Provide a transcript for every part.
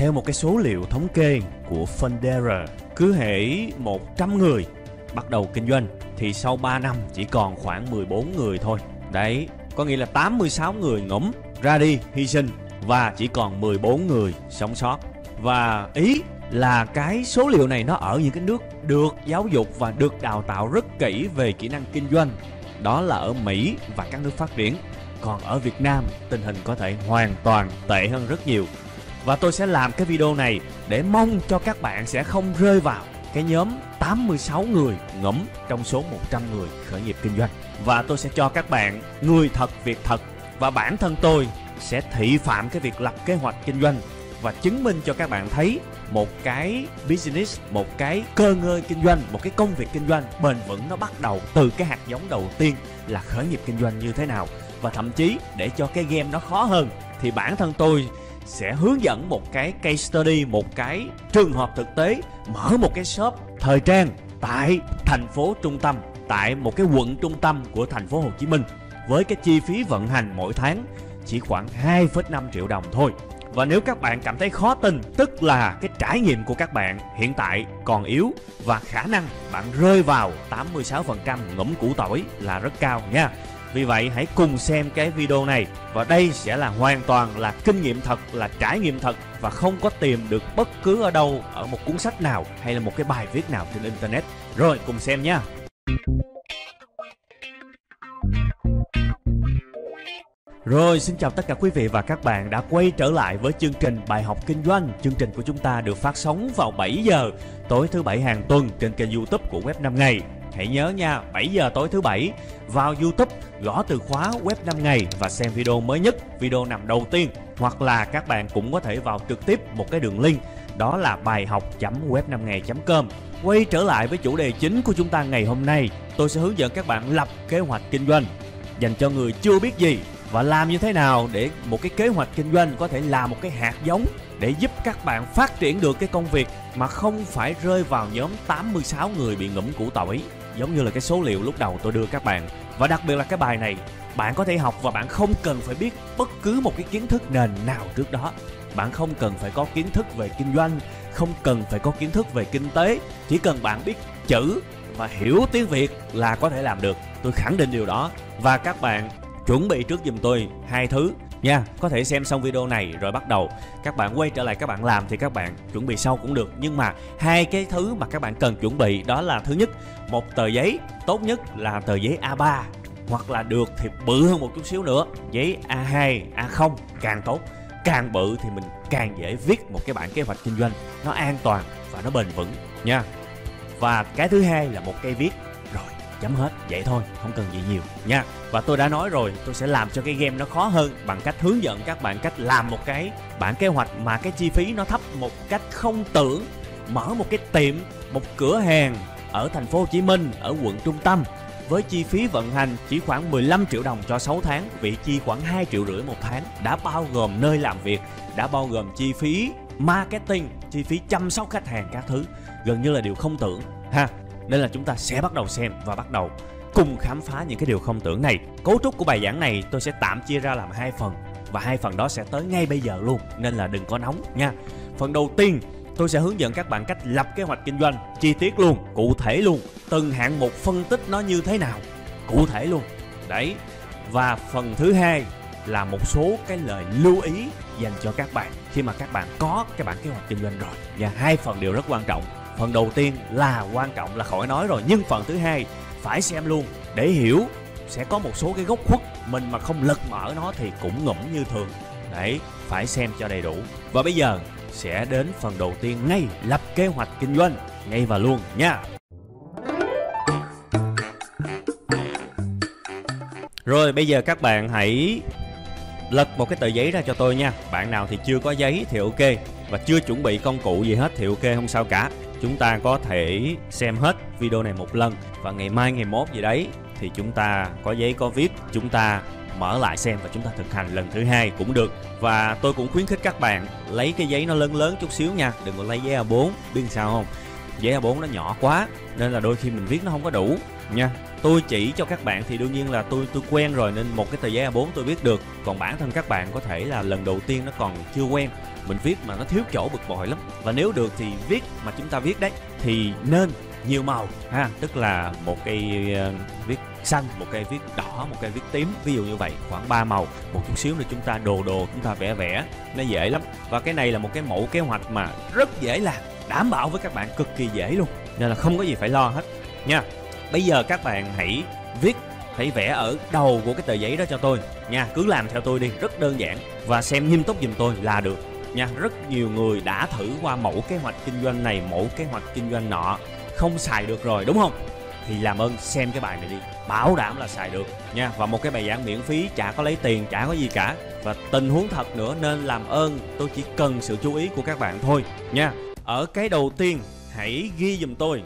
Theo một cái số liệu thống kê của Fundera, cứ hễ 100 người bắt đầu kinh doanh thì sau 3 năm chỉ còn khoảng 14 người thôi. Đấy, có nghĩa là 86 người ngủm ra đi hy sinh và chỉ còn 14 người sống sót. Và ý là cái số liệu này nó ở những cái nước được giáo dục và được đào tạo rất kỹ về kỹ năng kinh doanh. Đó là ở Mỹ và các nước phát triển. Còn ở Việt Nam, tình hình có thể hoàn toàn tệ hơn rất nhiều. Và tôi sẽ làm cái video này để mong cho các bạn sẽ không rơi vào cái nhóm 86 người ngẫm trong số 100 người khởi nghiệp kinh doanh. Và tôi sẽ cho các bạn người thật việc thật và bản thân tôi sẽ thị phạm cái việc lập kế hoạch kinh doanh và chứng minh cho các bạn thấy một cái business, một cái cơ ngơi kinh doanh, một cái công việc kinh doanh bền vững nó bắt đầu từ cái hạt giống đầu tiên là khởi nghiệp kinh doanh như thế nào và thậm chí để cho cái game nó khó hơn thì bản thân tôi sẽ hướng dẫn một cái case study, một cái trường hợp thực tế mở một cái shop thời trang tại thành phố trung tâm, tại một cái quận trung tâm của thành phố Hồ Chí Minh với cái chi phí vận hành mỗi tháng chỉ khoảng 2,5 triệu đồng thôi. Và nếu các bạn cảm thấy khó tin, tức là cái trải nghiệm của các bạn hiện tại còn yếu và khả năng bạn rơi vào 86% ngẫm củ tỏi là rất cao nha. Vì vậy hãy cùng xem cái video này và đây sẽ là hoàn toàn là kinh nghiệm thật, là trải nghiệm thật và không có tìm được bất cứ ở đâu ở một cuốn sách nào hay là một cái bài viết nào trên internet. Rồi cùng xem nha. Rồi, xin chào tất cả quý vị và các bạn đã quay trở lại với chương trình Bài học kinh doanh. Chương trình của chúng ta được phát sóng vào 7 giờ tối thứ bảy hàng tuần trên kênh YouTube của Web 5 ngày. Hãy nhớ nha, 7 giờ tối thứ bảy vào YouTube gõ từ khóa Web 5 ngày và xem video mới nhất, video nằm đầu tiên. Hoặc là các bạn cũng có thể vào trực tiếp một cái đường link đó là bài học.web5ngày.com. Quay trở lại với chủ đề chính của chúng ta ngày hôm nay, tôi sẽ hướng dẫn các bạn lập kế hoạch kinh doanh. Dành cho người chưa biết gì và làm như thế nào để một cái kế hoạch kinh doanh có thể là một cái hạt giống để giúp các bạn phát triển được cái công việc mà không phải rơi vào nhóm 86 người bị ngủm củ tỏi giống như là cái số liệu lúc đầu tôi đưa các bạn. Và đặc biệt là cái bài này, bạn có thể học và bạn không cần phải biết bất cứ một cái kiến thức nền nào trước đó. Bạn không cần phải có kiến thức về kinh doanh, không cần phải có kiến thức về kinh tế. Chỉ cần bạn biết chữ và hiểu tiếng việt là có thể làm được. Tôi khẳng định điều đó. Và các bạn chuẩn bị trước giùm tôi hai thứ nha, có thể xem xong video này rồi bắt đầu. Các bạn quay trở lại các bạn làm thì các bạn chuẩn bị sau cũng được. Nhưng mà hai cái thứ mà các bạn cần chuẩn bị đó là thứ nhất, một tờ giấy, tốt nhất là tờ giấy A3 hoặc là được thì bự hơn một chút xíu nữa, giấy A2 A0 càng tốt. Càng bự thì mình càng dễ viết một cái bản kế hoạch kinh doanh. Nó an toàn và nó bền vững, nha. Và cái thứ hai là một cây viết chấm hết. Vậy thôi không cần gì nhiều nha. Và tôi đã nói rồi tôi sẽ làm cho cái game nó khó hơn bằng cách hướng dẫn các bạn cách làm một cái bản kế hoạch mà cái chi phí nó thấp một cách không tưởng. Mở một cái tiệm một cửa hàng ở thành phố Hồ Chí Minh ở quận trung tâm với chi phí vận hành chỉ khoảng 15 triệu đồng cho 6 tháng, vị chi khoảng 2 triệu rưỡi một tháng, đã bao gồm nơi làm việc, đã bao gồm chi phí marketing, chi phí chăm sóc khách hàng các thứ, gần như là điều không tưởng ha. Nên là chúng ta sẽ bắt đầu xem và bắt đầu cùng khám phá những cái điều không tưởng này. Cấu trúc của bài giảng này tôi sẽ tạm chia ra làm hai phần và hai phần đó sẽ tới ngay bây giờ luôn nên là đừng có nóng nha. Phần đầu tiên tôi sẽ hướng dẫn các bạn cách lập kế hoạch kinh doanh chi tiết luôn, cụ thể luôn, từng hạng mục phân tích nó như thế nào, cụ thể luôn. Đấy. Và phần thứ hai là một số cái lời lưu ý dành cho các bạn khi mà các bạn có cái bản kế hoạch kinh doanh rồi. Và hai phần đều rất quan trọng. Phần đầu tiên là quan trọng là khỏi nói rồi, nhưng phần thứ hai phải xem luôn. Để hiểu sẽ có một số cái gốc khuất mình mà không lật mở nó thì cũng ngủm như thường. Đấy phải xem cho đầy đủ. Và bây giờ sẽ đến phần đầu tiên ngay lập kế hoạch kinh doanh ngay và luôn nha. Rồi bây giờ các bạn hãy lật một cái tờ giấy ra cho tôi nha. Bạn nào thì chưa có giấy thì ok. Và chưa chuẩn bị công cụ gì hết thì ok không sao cả chúng ta có thể xem hết video này một lần và ngày mai, ngày mốt gì đấy thì chúng ta có giấy, có viết chúng ta mở lại xem và chúng ta thực hành lần thứ hai cũng được. Và tôi cũng khuyến khích các bạn lấy cái giấy nó lớn lớn chút xíu nha, đừng có lấy giấy A4 biết sao không? Giấy A4 nó nhỏ quá nên là đôi khi mình viết nó không có đủ nha. Tôi chỉ cho các bạn thì đương nhiên là tôi tôi quen rồi nên một cái tờ giấy A4 tôi biết được. Còn bản thân các bạn có thể là lần đầu tiên nó còn chưa quen mình viết mà nó thiếu chỗ bực bội lắm. Và nếu được thì viết mà chúng ta viết đấy thì nên nhiều màu. Ha. Tức là một cây uh, viết xanh một cây viết đỏ một cây viết tím. Ví dụ như vậy khoảng 3 màu. Một chút xíu nữa chúng ta đồ đồ chúng ta vẽ vẽ nó dễ lắm. Và cái này là một cái mẫu kế hoạch mà rất dễ làm đảm bảo với các bạn cực kỳ dễ luôn. Nên là không có gì phải lo hết. Nha bây giờ các bạn hãy viết hãy vẽ ở đầu của cái tờ giấy đó cho tôi. Nha cứ làm theo tôi đi rất đơn giản. Và xem nghiêm túc giùm tôi là được nha. Rất nhiều người đã thử qua mẫu kế hoạch kinh doanh này, mẫu kế hoạch kinh doanh nọ. Không xài được rồi, đúng không? Thì làm ơn, xem cái bài này đi. Bảo đảm là xài được nha. Và một cái bài giảng miễn phí, chả có lấy tiền, chả có gì cả. Và tình huống thật nữa nên làm ơn, tôi chỉ cần sự chú ý của các bạn thôi nha. Ở cái đầu tiên, hãy ghi giùm tôi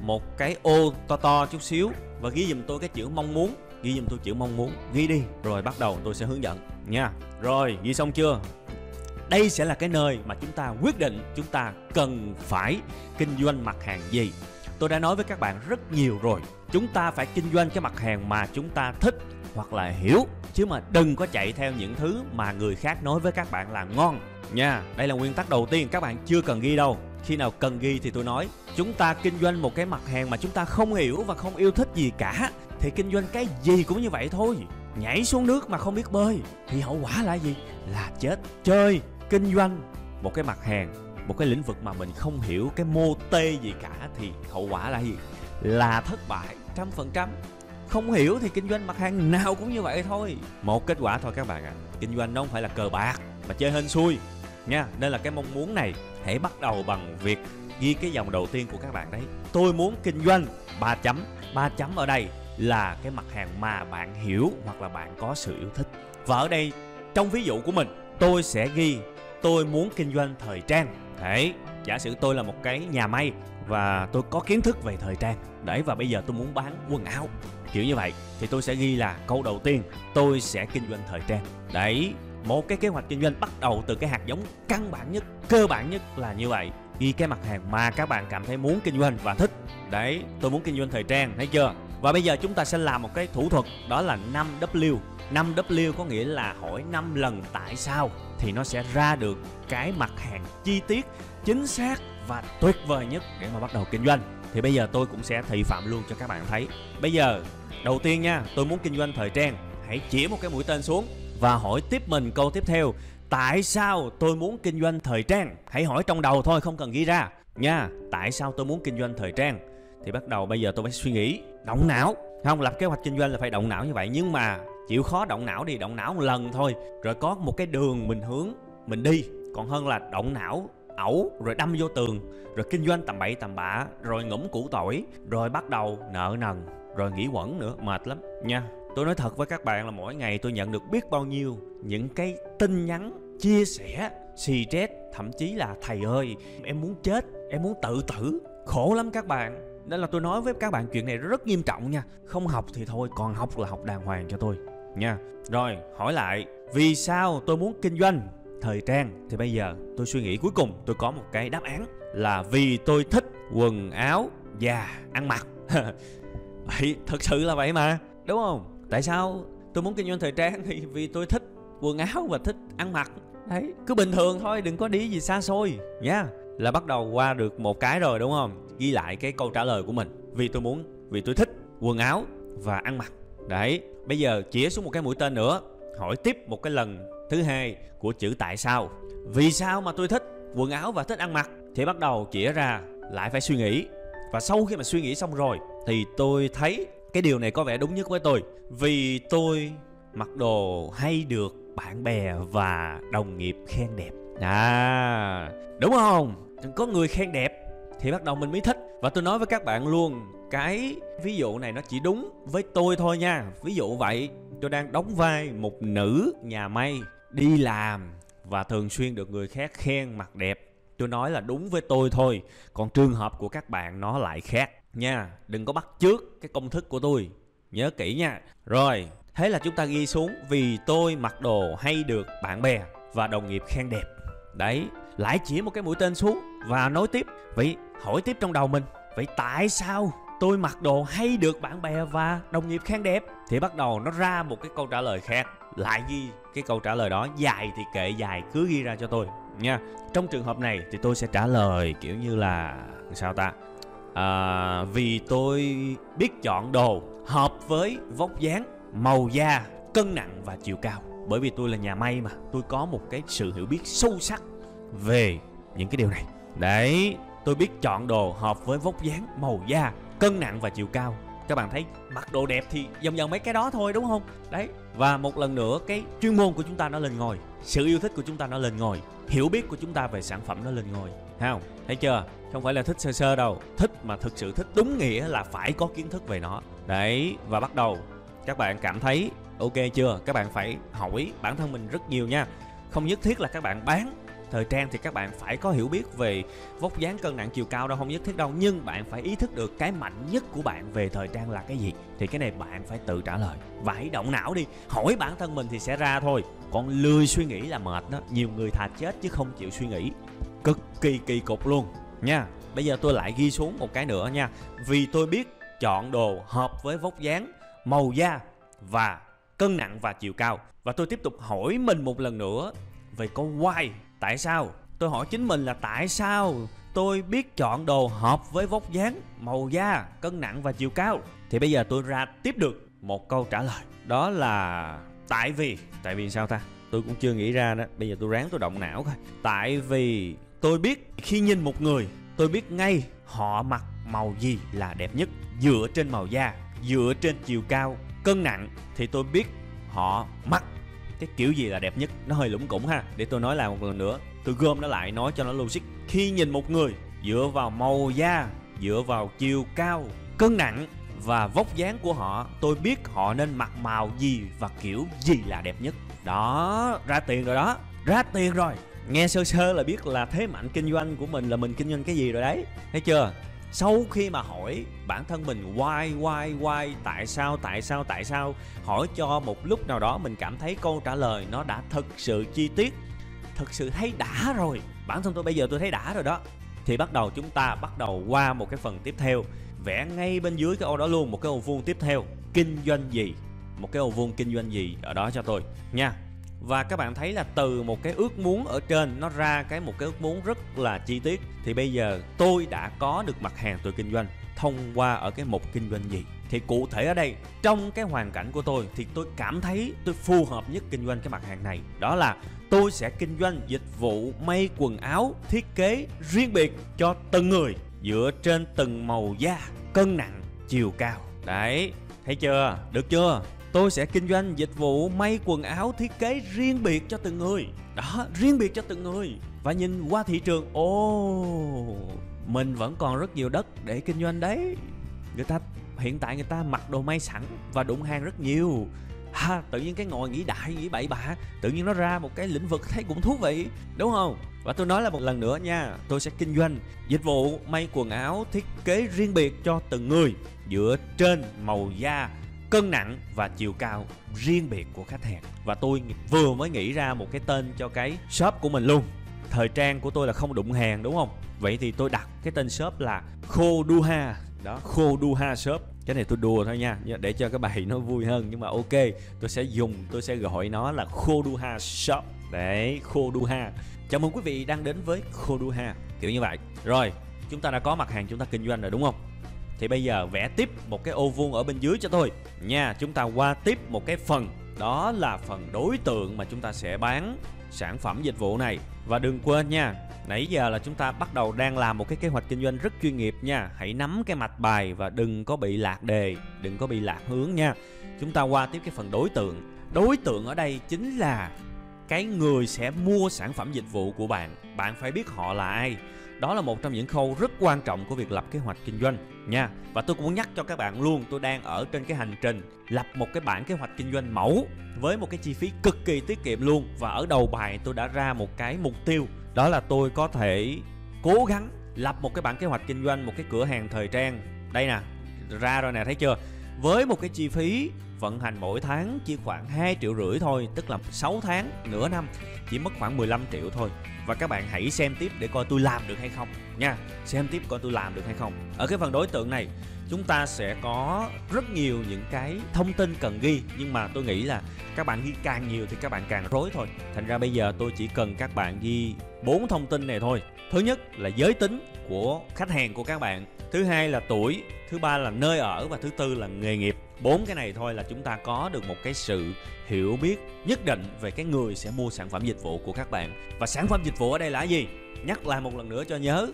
một cái ô to to chút xíu và ghi giùm tôi cái chữ mong muốn. Ghi giùm tôi chữ mong muốn. Ghi đi, rồi bắt đầu tôi sẽ hướng dẫn nha. Rồi, ghi xong chưa? Đây sẽ là cái nơi mà chúng ta quyết định chúng ta cần phải kinh doanh mặt hàng gì. Tôi đã nói với các bạn rất nhiều rồi, chúng ta phải kinh doanh cái mặt hàng mà chúng ta thích hoặc là hiểu, chứ mà đừng có chạy theo những thứ mà người khác nói với các bạn là ngon. Nha, đây là nguyên tắc đầu tiên, các bạn chưa cần ghi đâu. Khi nào cần ghi thì tôi nói, chúng ta kinh doanh một cái mặt hàng mà chúng ta không hiểu và không yêu thích gì cả, thì kinh doanh cái gì cũng như vậy thôi. Nhảy xuống nước mà không biết bơi, thì hậu quả là gì? Là chết chơi kinh doanh, một cái mặt hàng, một cái lĩnh vực mà mình không hiểu cái mô tê gì cả thì hậu quả là gì? Là thất bại trăm phần trăm. Không hiểu thì kinh doanh mặt hàng nào cũng như vậy thôi. Một kết quả thôi các bạn ạ. À. kinh doanh nó không phải là cờ bạc mà chơi hên xui, nha. Nên là cái mong muốn này hãy bắt đầu bằng việc ghi cái dòng đầu tiên của các bạn đấy. Tôi muốn kinh doanh ba chấm. Ba chấm ở đây là cái mặt hàng mà bạn hiểu hoặc là bạn có sự yêu thích. Và ở đây, trong ví dụ của mình, tôi sẽ ghi tôi muốn kinh doanh thời trang. Đấy, giả sử tôi là một cái nhà may và tôi có kiến thức về thời trang. Đấy, và bây giờ tôi muốn bán quần áo. Kiểu như vậy, thì tôi sẽ ghi là câu đầu tiên, tôi sẽ kinh doanh thời trang. Đấy, một cái kế hoạch kinh doanh bắt đầu từ cái hạt giống căn bản nhất, cơ bản nhất là như vậy. Ghi cái mặt hàng mà các bạn cảm thấy muốn kinh doanh và thích. Đấy, tôi muốn kinh doanh thời trang, thấy chưa? Và bây giờ chúng ta sẽ làm một cái thủ thuật, đó là 5W 5W có nghĩa là hỏi 5 lần tại sao thì nó sẽ ra được cái mặt hàng chi tiết chính xác và tuyệt vời nhất để mà bắt đầu kinh doanh. Thì bây giờ tôi cũng sẽ thị phạm luôn cho các bạn thấy. Bây giờ, đầu tiên nha, tôi muốn kinh doanh thời trang. Hãy chỉ một cái mũi tên xuống và hỏi tiếp mình câu tiếp theo. Tại sao tôi muốn kinh doanh thời trang? Hãy hỏi trong đầu thôi, không cần ghi ra. Nha, tại sao tôi muốn kinh doanh thời trang? Thì bắt đầu bây giờ tôi phải suy nghĩ động não. Không, lập kế hoạch kinh doanh là phải động não như vậy. Nhưng mà chịu khó động não đi động não một lần thôi. Rồi có một cái đường mình hướng, mình đi. Còn hơn là động não, ẩu, rồi đâm vô tường. Rồi kinh doanh tầm bậy tầm bạ, rồi ngủm củ tỏi, rồi bắt đầu nợ nần, rồi nghỉ quẩn nữa. Mệt lắm. Nha. Tôi nói thật với các bạn là mỗi ngày tôi nhận được biết bao nhiêu những cái tin nhắn, chia sẻ, xì stress thậm chí là thầy ơi, em muốn chết, em muốn tự tử. Khổ lắm các bạn nên là tôi nói với các bạn chuyện này rất nghiêm trọng nha. Không học thì thôi, còn học là học đàng hoàng cho tôi, nha. Rồi, hỏi lại, vì sao tôi muốn kinh doanh thời trang? Thì bây giờ tôi suy nghĩ cuối cùng tôi có một cái đáp án là vì tôi thích quần áo và ăn mặc. Vậy thật sự là vậy mà, đúng không? Tại sao tôi muốn kinh doanh thời trang thì vì tôi thích quần áo và thích ăn mặc. Đấy cứ bình thường thôi, đừng có đi gì xa xôi, nha. Là bắt đầu qua được một cái rồi, đúng không? Ghi lại cái câu trả lời của mình. Vì tôi muốn, vì tôi thích quần áo và ăn mặc. Đấy, bây giờ chĩa xuống một cái mũi tên nữa. Hỏi tiếp một cái lần thứ hai của chữ tại sao. Vì sao mà tôi thích quần áo và thích ăn mặc? Thì bắt đầu chĩa ra, lại phải suy nghĩ. Và sau khi mà suy nghĩ xong rồi, thì tôi thấy cái điều này có vẻ đúng nhất với tôi. Vì tôi mặc đồ hay được bạn bè và đồng nghiệp khen đẹp. À đúng không? Có người khen đẹp thì bắt đầu mình mới thích. Và tôi nói với các bạn luôn, cái ví dụ này nó chỉ đúng với tôi thôi nha. Ví dụ vậy, tôi đang đóng vai một nữ nhà may, đi làm và thường xuyên được người khác khen mặt đẹp. Tôi nói là đúng với tôi thôi, còn trường hợp của các bạn nó lại khác. Nha, đừng có bắt trước cái công thức của tôi. Nhớ kỹ nha. Rồi, thế là chúng ta ghi xuống, vì tôi mặc đồ hay được bạn bè và đồng nghiệp khen đẹp. Đấy lại chỉ một cái mũi tên xuống và nói tiếp. Vậy hỏi tiếp trong đầu mình vậy tại sao tôi mặc đồ hay được bạn bè và đồng nghiệp khen đẹp? Thì bắt đầu nó ra một cái câu trả lời khác. Lại ghi cái câu trả lời đó dài thì kệ dài cứ ghi ra cho tôi nha. Trong trường hợp này thì tôi sẽ trả lời kiểu như là sao ta? À, vì tôi biết chọn đồ hợp với vóc dáng màu da cân nặng và chiều cao. Bởi vì tôi là nhà may mà tôi có một cái sự hiểu biết sâu sắc về những cái điều này. Đấy tôi biết chọn đồ hợp với vóc dáng, màu da, cân nặng và chiều cao. Các bạn thấy, mặc đồ đẹp thì dần dần mấy cái đó thôi, đúng không? Đấy, và một lần nữa, cái chuyên môn của chúng ta nó lên ngồi. Sự yêu thích của chúng ta nó lên ngồi. Hiểu biết của chúng ta về sản phẩm nó lên ngồi. Thấy không? Thấy chưa? Không phải là thích sơ sơ đâu. Thích mà thực sự thích đúng nghĩa là phải có kiến thức về nó. Đấy, và bắt đầu. Các bạn cảm thấy ok chưa? Các bạn phải hỏi bản thân mình rất nhiều nha. Không nhất thiết là các bạn bán thời trang thì các bạn phải có hiểu biết về vóc dáng cân nặng chiều cao đâu, không nhất thiết đâu. Nhưng bạn phải ý thức được cái mạnh nhất của bạn về thời trang là cái gì. Thì cái này bạn phải tự trả lời. Và hãy động não đi. Hỏi bản thân mình thì sẽ ra thôi. Còn lười suy nghĩ là mệt đó. Nhiều người thà chết chứ không chịu suy nghĩ. Cực kỳ kỳ cục luôn, nha. Bây giờ tôi lại ghi xuống một cái nữa nha. Vì tôi biết chọn đồ hợp với vóc dáng, màu da và cân nặng và chiều cao. Và tôi tiếp tục hỏi mình một lần nữa về câu why tại sao? Tôi hỏi chính mình là tại sao tôi biết chọn đồ hợp với vóc dáng, màu da, cân nặng và chiều cao? Thì bây giờ tôi ra tiếp được một câu trả lời. Đó là tại vì. Tại vì sao ta? Tôi cũng chưa nghĩ ra đó. Bây giờ tôi ráng tôi động não coi. Tại vì tôi biết khi nhìn một người, tôi biết ngay họ mặc màu gì là đẹp nhất. Dựa trên màu da, dựa trên chiều cao, cân nặng, thì tôi biết họ mặc cái kiểu gì là đẹp nhất? Nó hơi lủng củng ha. Để tôi nói lại một lần nữa. Tôi gom nó lại nói cho nó logic. Khi nhìn một người dựa vào màu da, dựa vào chiều cao, cân nặng và vóc dáng của họ, tôi biết họ nên mặc màu gì và kiểu gì là đẹp nhất. Đó, ra tiền rồi đó. Ra tiền rồi. Nghe sơ sơ là biết là thế mạnh kinh doanh của mình là mình kinh doanh cái gì rồi đấy. Thấy chưa? Sau khi mà hỏi bản thân mình why why why, tại sao tại sao tại sao, hỏi cho một lúc nào đó mình cảm thấy câu trả lời nó đã thực sự chi tiết thực sự thấy đã rồi. Bản thân tôi bây giờ tôi thấy đã rồi đó. Thì bắt đầu chúng ta bắt đầu qua một cái phần tiếp theo. Vẽ ngay bên dưới cái ô đó luôn, một cái ô vuông tiếp theo. Kinh doanh gì? Một cái ô vuông kinh doanh gì? Ở đó cho tôi nha và các bạn thấy là từ một cái ước muốn ở trên, nó ra cái một cái ước muốn rất là chi tiết. Thì bây giờ tôi đã có được mặt hàng tôi kinh doanh, thông qua ở cái mục kinh doanh gì. Thì cụ thể ở đây, trong cái hoàn cảnh của tôi thì tôi cảm thấy tôi phù hợp nhất kinh doanh cái mặt hàng này. Đó là tôi sẽ kinh doanh dịch vụ may quần áo thiết kế riêng biệt cho từng người, dựa trên từng màu da, cân nặng, chiều cao. Đấy, thấy chưa? Được chưa? Tôi sẽ kinh doanh dịch vụ may quần áo thiết kế riêng biệt cho từng người. Đó, riêng biệt cho từng người. Và nhìn qua thị trường, ồ, mình vẫn còn rất nhiều đất để kinh doanh đấy. Người ta, hiện tại người ta mặc đồ may sẵn và đụng hàng rất nhiều. Ha, tự nhiên cái ngồi nghĩ đại, nghĩ bậy bạ, tự nhiên nó ra một cái lĩnh vực thấy cũng thú vị, đúng không? Và tôi nói là một lần nữa nha, tôi sẽ kinh doanh dịch vụ may quần áo thiết kế riêng biệt cho từng người, dựa trên màu da cân nặng và chiều cao riêng biệt của khách hàng. Và tôi vừa mới nghĩ ra một cái tên cho cái shop của mình luôn. Thời trang của tôi là không đụng hàng, đúng không? Vậy thì tôi đặt cái tên shop là khô duha đó khô duha shop. Cái này tôi đùa thôi nha để cho cái bài nó vui hơn. Nhưng mà ok, tôi sẽ dùng, tôi sẽ gọi nó là khô duha shop. Đấy khô duha chào mừng quý vị đang đến với khô duha kiểu như vậy. Rồi, chúng ta đã có mặt hàng, chúng ta kinh doanh rồi, đúng không? Thì bây giờ vẽ tiếp một cái ô vuông ở bên dưới cho tôi. Nha, chúng ta qua tiếp một cái phần. Đó là phần đối tượng mà chúng ta sẽ bán sản phẩm dịch vụ này. Và đừng quên nha, nãy giờ là chúng ta bắt đầu đang làm một cái kế hoạch kinh doanh rất chuyên nghiệp nha. Hãy nắm cái mạch bài và đừng có bị lạc đề, đừng có bị lạc hướng nha. Chúng ta qua tiếp cái phần đối tượng. Đối tượng ở đây chính là cái người sẽ mua sản phẩm dịch vụ của bạn. Bạn phải biết họ là ai đó là một trong những khâu rất quan trọng của việc lập kế hoạch kinh doanh, nha. Và tôi cũng nhắc cho các bạn luôn, tôi đang ở trên cái hành trình lập một cái bản kế hoạch kinh doanh mẫu với một cái chi phí cực kỳ tiết kiệm luôn. Và ở đầu bài tôi đã ra một cái mục tiêu, đó là tôi có thể cố gắng lập một cái bản kế hoạch kinh doanh, một cái cửa hàng thời trang. Đây nè, ra rồi nè, thấy chưa? Với một cái chi phí vận hành mỗi tháng chỉ khoảng 2 triệu rưỡi thôi, tức là 6 tháng, nửa năm, chỉ mất khoảng 15 triệu thôi. Và các bạn hãy xem tiếp để coi tôi làm được hay không nha. Xem tiếp coi tôi làm được hay không. Ở cái phần đối tượng này, chúng ta sẽ có rất nhiều những cái thông tin cần ghi, nhưng mà tôi nghĩ là các bạn ghi càng nhiều thì các bạn càng rối thôi. Thành ra bây giờ tôi chỉ cần các bạn ghi bốn thông tin này thôi. Thứ nhất là giới tính của khách hàng của các bạn thứ hai là tuổi, thứ ba là nơi ở và thứ tư là nghề nghiệp. Bốn cái này thôi là chúng ta có được một cái sự hiểu biết nhất định về cái người sẽ mua sản phẩm dịch vụ của các bạn. Và sản phẩm dịch vụ ở đây là gì? Nhắc lại một lần nữa cho nhớ,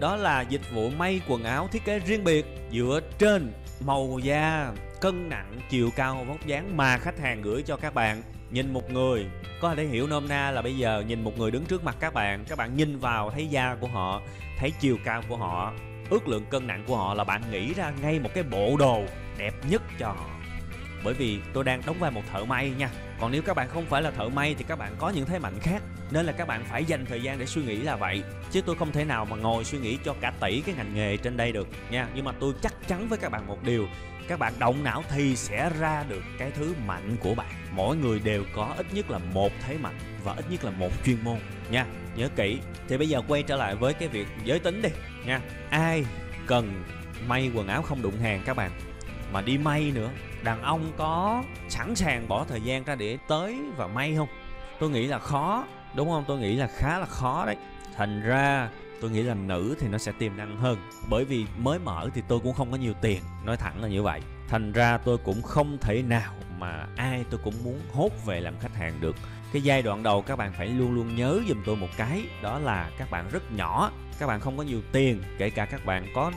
đó là dịch vụ may quần áo thiết kế riêng biệt dựa trên màu da, cân nặng, chiều cao, vóc dáng mà khách hàng gửi cho các bạn. Nhìn một người, có thể hiểu nôm na là bây giờ nhìn một người đứng trước mặt các bạn các bạn nhìn vào thấy da của họ, thấy chiều cao của họ ước lượng cân nặng của họ là bạn nghĩ ra ngay một cái bộ đồ đẹp nhất cho họ. Bởi vì tôi đang đóng vai một thợ may nha. Còn nếu các bạn không phải là thợ may thì các bạn có những thế mạnh khác. Nên là các bạn phải dành thời gian để suy nghĩ là vậy. Chứ tôi không thể nào mà ngồi suy nghĩ cho cả tỷ cái ngành nghề trên đây được nha. Nhưng mà tôi chắc chắn với các bạn một điều. Các bạn động não thì sẽ ra được cái thứ mạnh của bạn. Mỗi người đều có ít nhất là một thế mạnh và ít nhất là một chuyên môn nha nhớ kỹ. Thì bây giờ quay trở lại với cái việc giới tính đi nha. Ai cần may quần áo không đụng hàng các bạn? Mà đi may nữa, đàn ông có sẵn sàng bỏ thời gian ra để tới và may không? Tôi nghĩ là khó, đúng không? Tôi nghĩ là khá là khó đấy. Thành ra, tôi nghĩ là nữ thì nó sẽ tiềm năng hơn. Bởi vì mới mở thì tôi cũng không có nhiều tiền, nói thẳng là như vậy. Thành ra tôi cũng không thể nào mà ai tôi cũng muốn hốt về làm khách hàng được cái giai đoạn đầu các bạn phải luôn luôn nhớ giùm tôi một cái, đó là các bạn rất nhỏ, các bạn không có nhiều tiền, kể cả các bạn có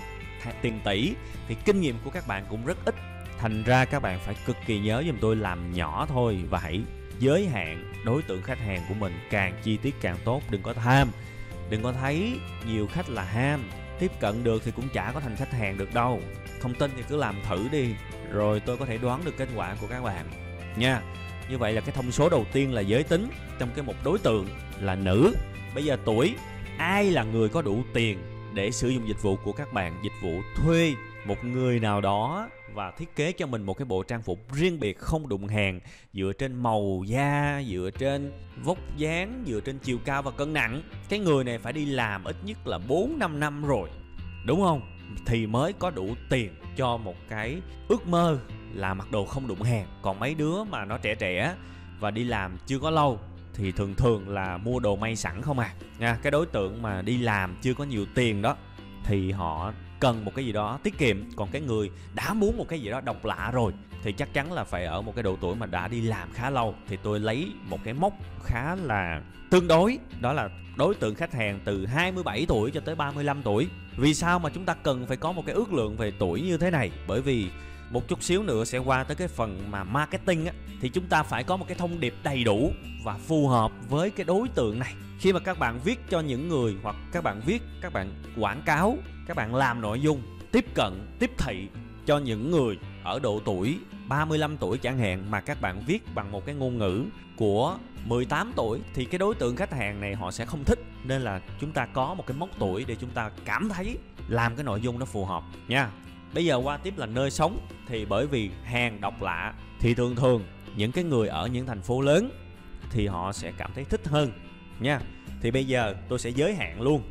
tiền tỷ, thì kinh nghiệm của các bạn cũng rất ít. Thành ra các bạn phải cực kỳ nhớ giùm tôi làm nhỏ thôi và hãy giới hạn đối tượng khách hàng của mình càng chi tiết càng tốt. Đừng có tham, đừng có thấy nhiều khách là ham. Tiếp cận được thì cũng chả có thành khách hàng được đâu. Không tin thì cứ làm thử đi, rồi tôi có thể đoán được kết quả của các bạn nha như vậy là cái thông số đầu tiên là giới tính trong cái một đối tượng là nữ. Bây giờ tuổi, ai là người có đủ tiền để sử dụng dịch vụ của các bạn? Dịch vụ thuê một người nào đó và thiết kế cho mình một cái bộ trang phục riêng biệt không đụng hàng, dựa trên màu da, dựa trên vóc dáng, dựa trên chiều cao và cân nặng. Cái người này phải đi làm ít nhất là 4 năm năm rồi, đúng không? Thì mới có đủ tiền cho một cái ước mơ là mặc đồ không đụng hàng. Còn mấy đứa mà nó trẻ trẻ và đi làm chưa có lâu thì thường thường là mua đồ may sẵn không à. Nha, cái đối tượng mà đi làm chưa có nhiều tiền đó thì họ cần một cái gì đó tiết kiệm. Còn cái người đã muốn một cái gì đó độc lạ rồi thì chắc chắn là phải ở một cái độ tuổi mà đã đi làm khá lâu. Thì tôi lấy một cái mốc khá là tương đối. Đó là đối tượng khách hàng từ 27 tuổi cho tới 35 tuổi. Vì sao mà chúng ta cần phải có một cái ước lượng về tuổi như thế này? Bởi vì một chút xíu nữa sẽ qua tới cái phần mà marketing á, thì chúng ta phải có một cái thông điệp đầy đủ và phù hợp với cái đối tượng này. Khi mà các bạn viết cho những người hoặc các bạn viết, các bạn quảng cáo, các bạn làm nội dung, tiếp cận, tiếp thị cho những người ở độ tuổi 35 tuổi chẳng hạn mà các bạn viết bằng một cái ngôn ngữ của 18 tuổi thì cái đối tượng khách hàng này họ sẽ không thích. Nên là chúng ta có một cái mốc tuổi để chúng ta cảm thấy làm cái nội dung nó phù hợp nha. Bây giờ qua tiếp là nơi sống. Thì bởi vì hàng độc lạ thì thường thường những cái người ở những thành phố lớn thì họ sẽ cảm thấy thích hơn nha. Thì bây giờ tôi sẽ giới hạn luôn.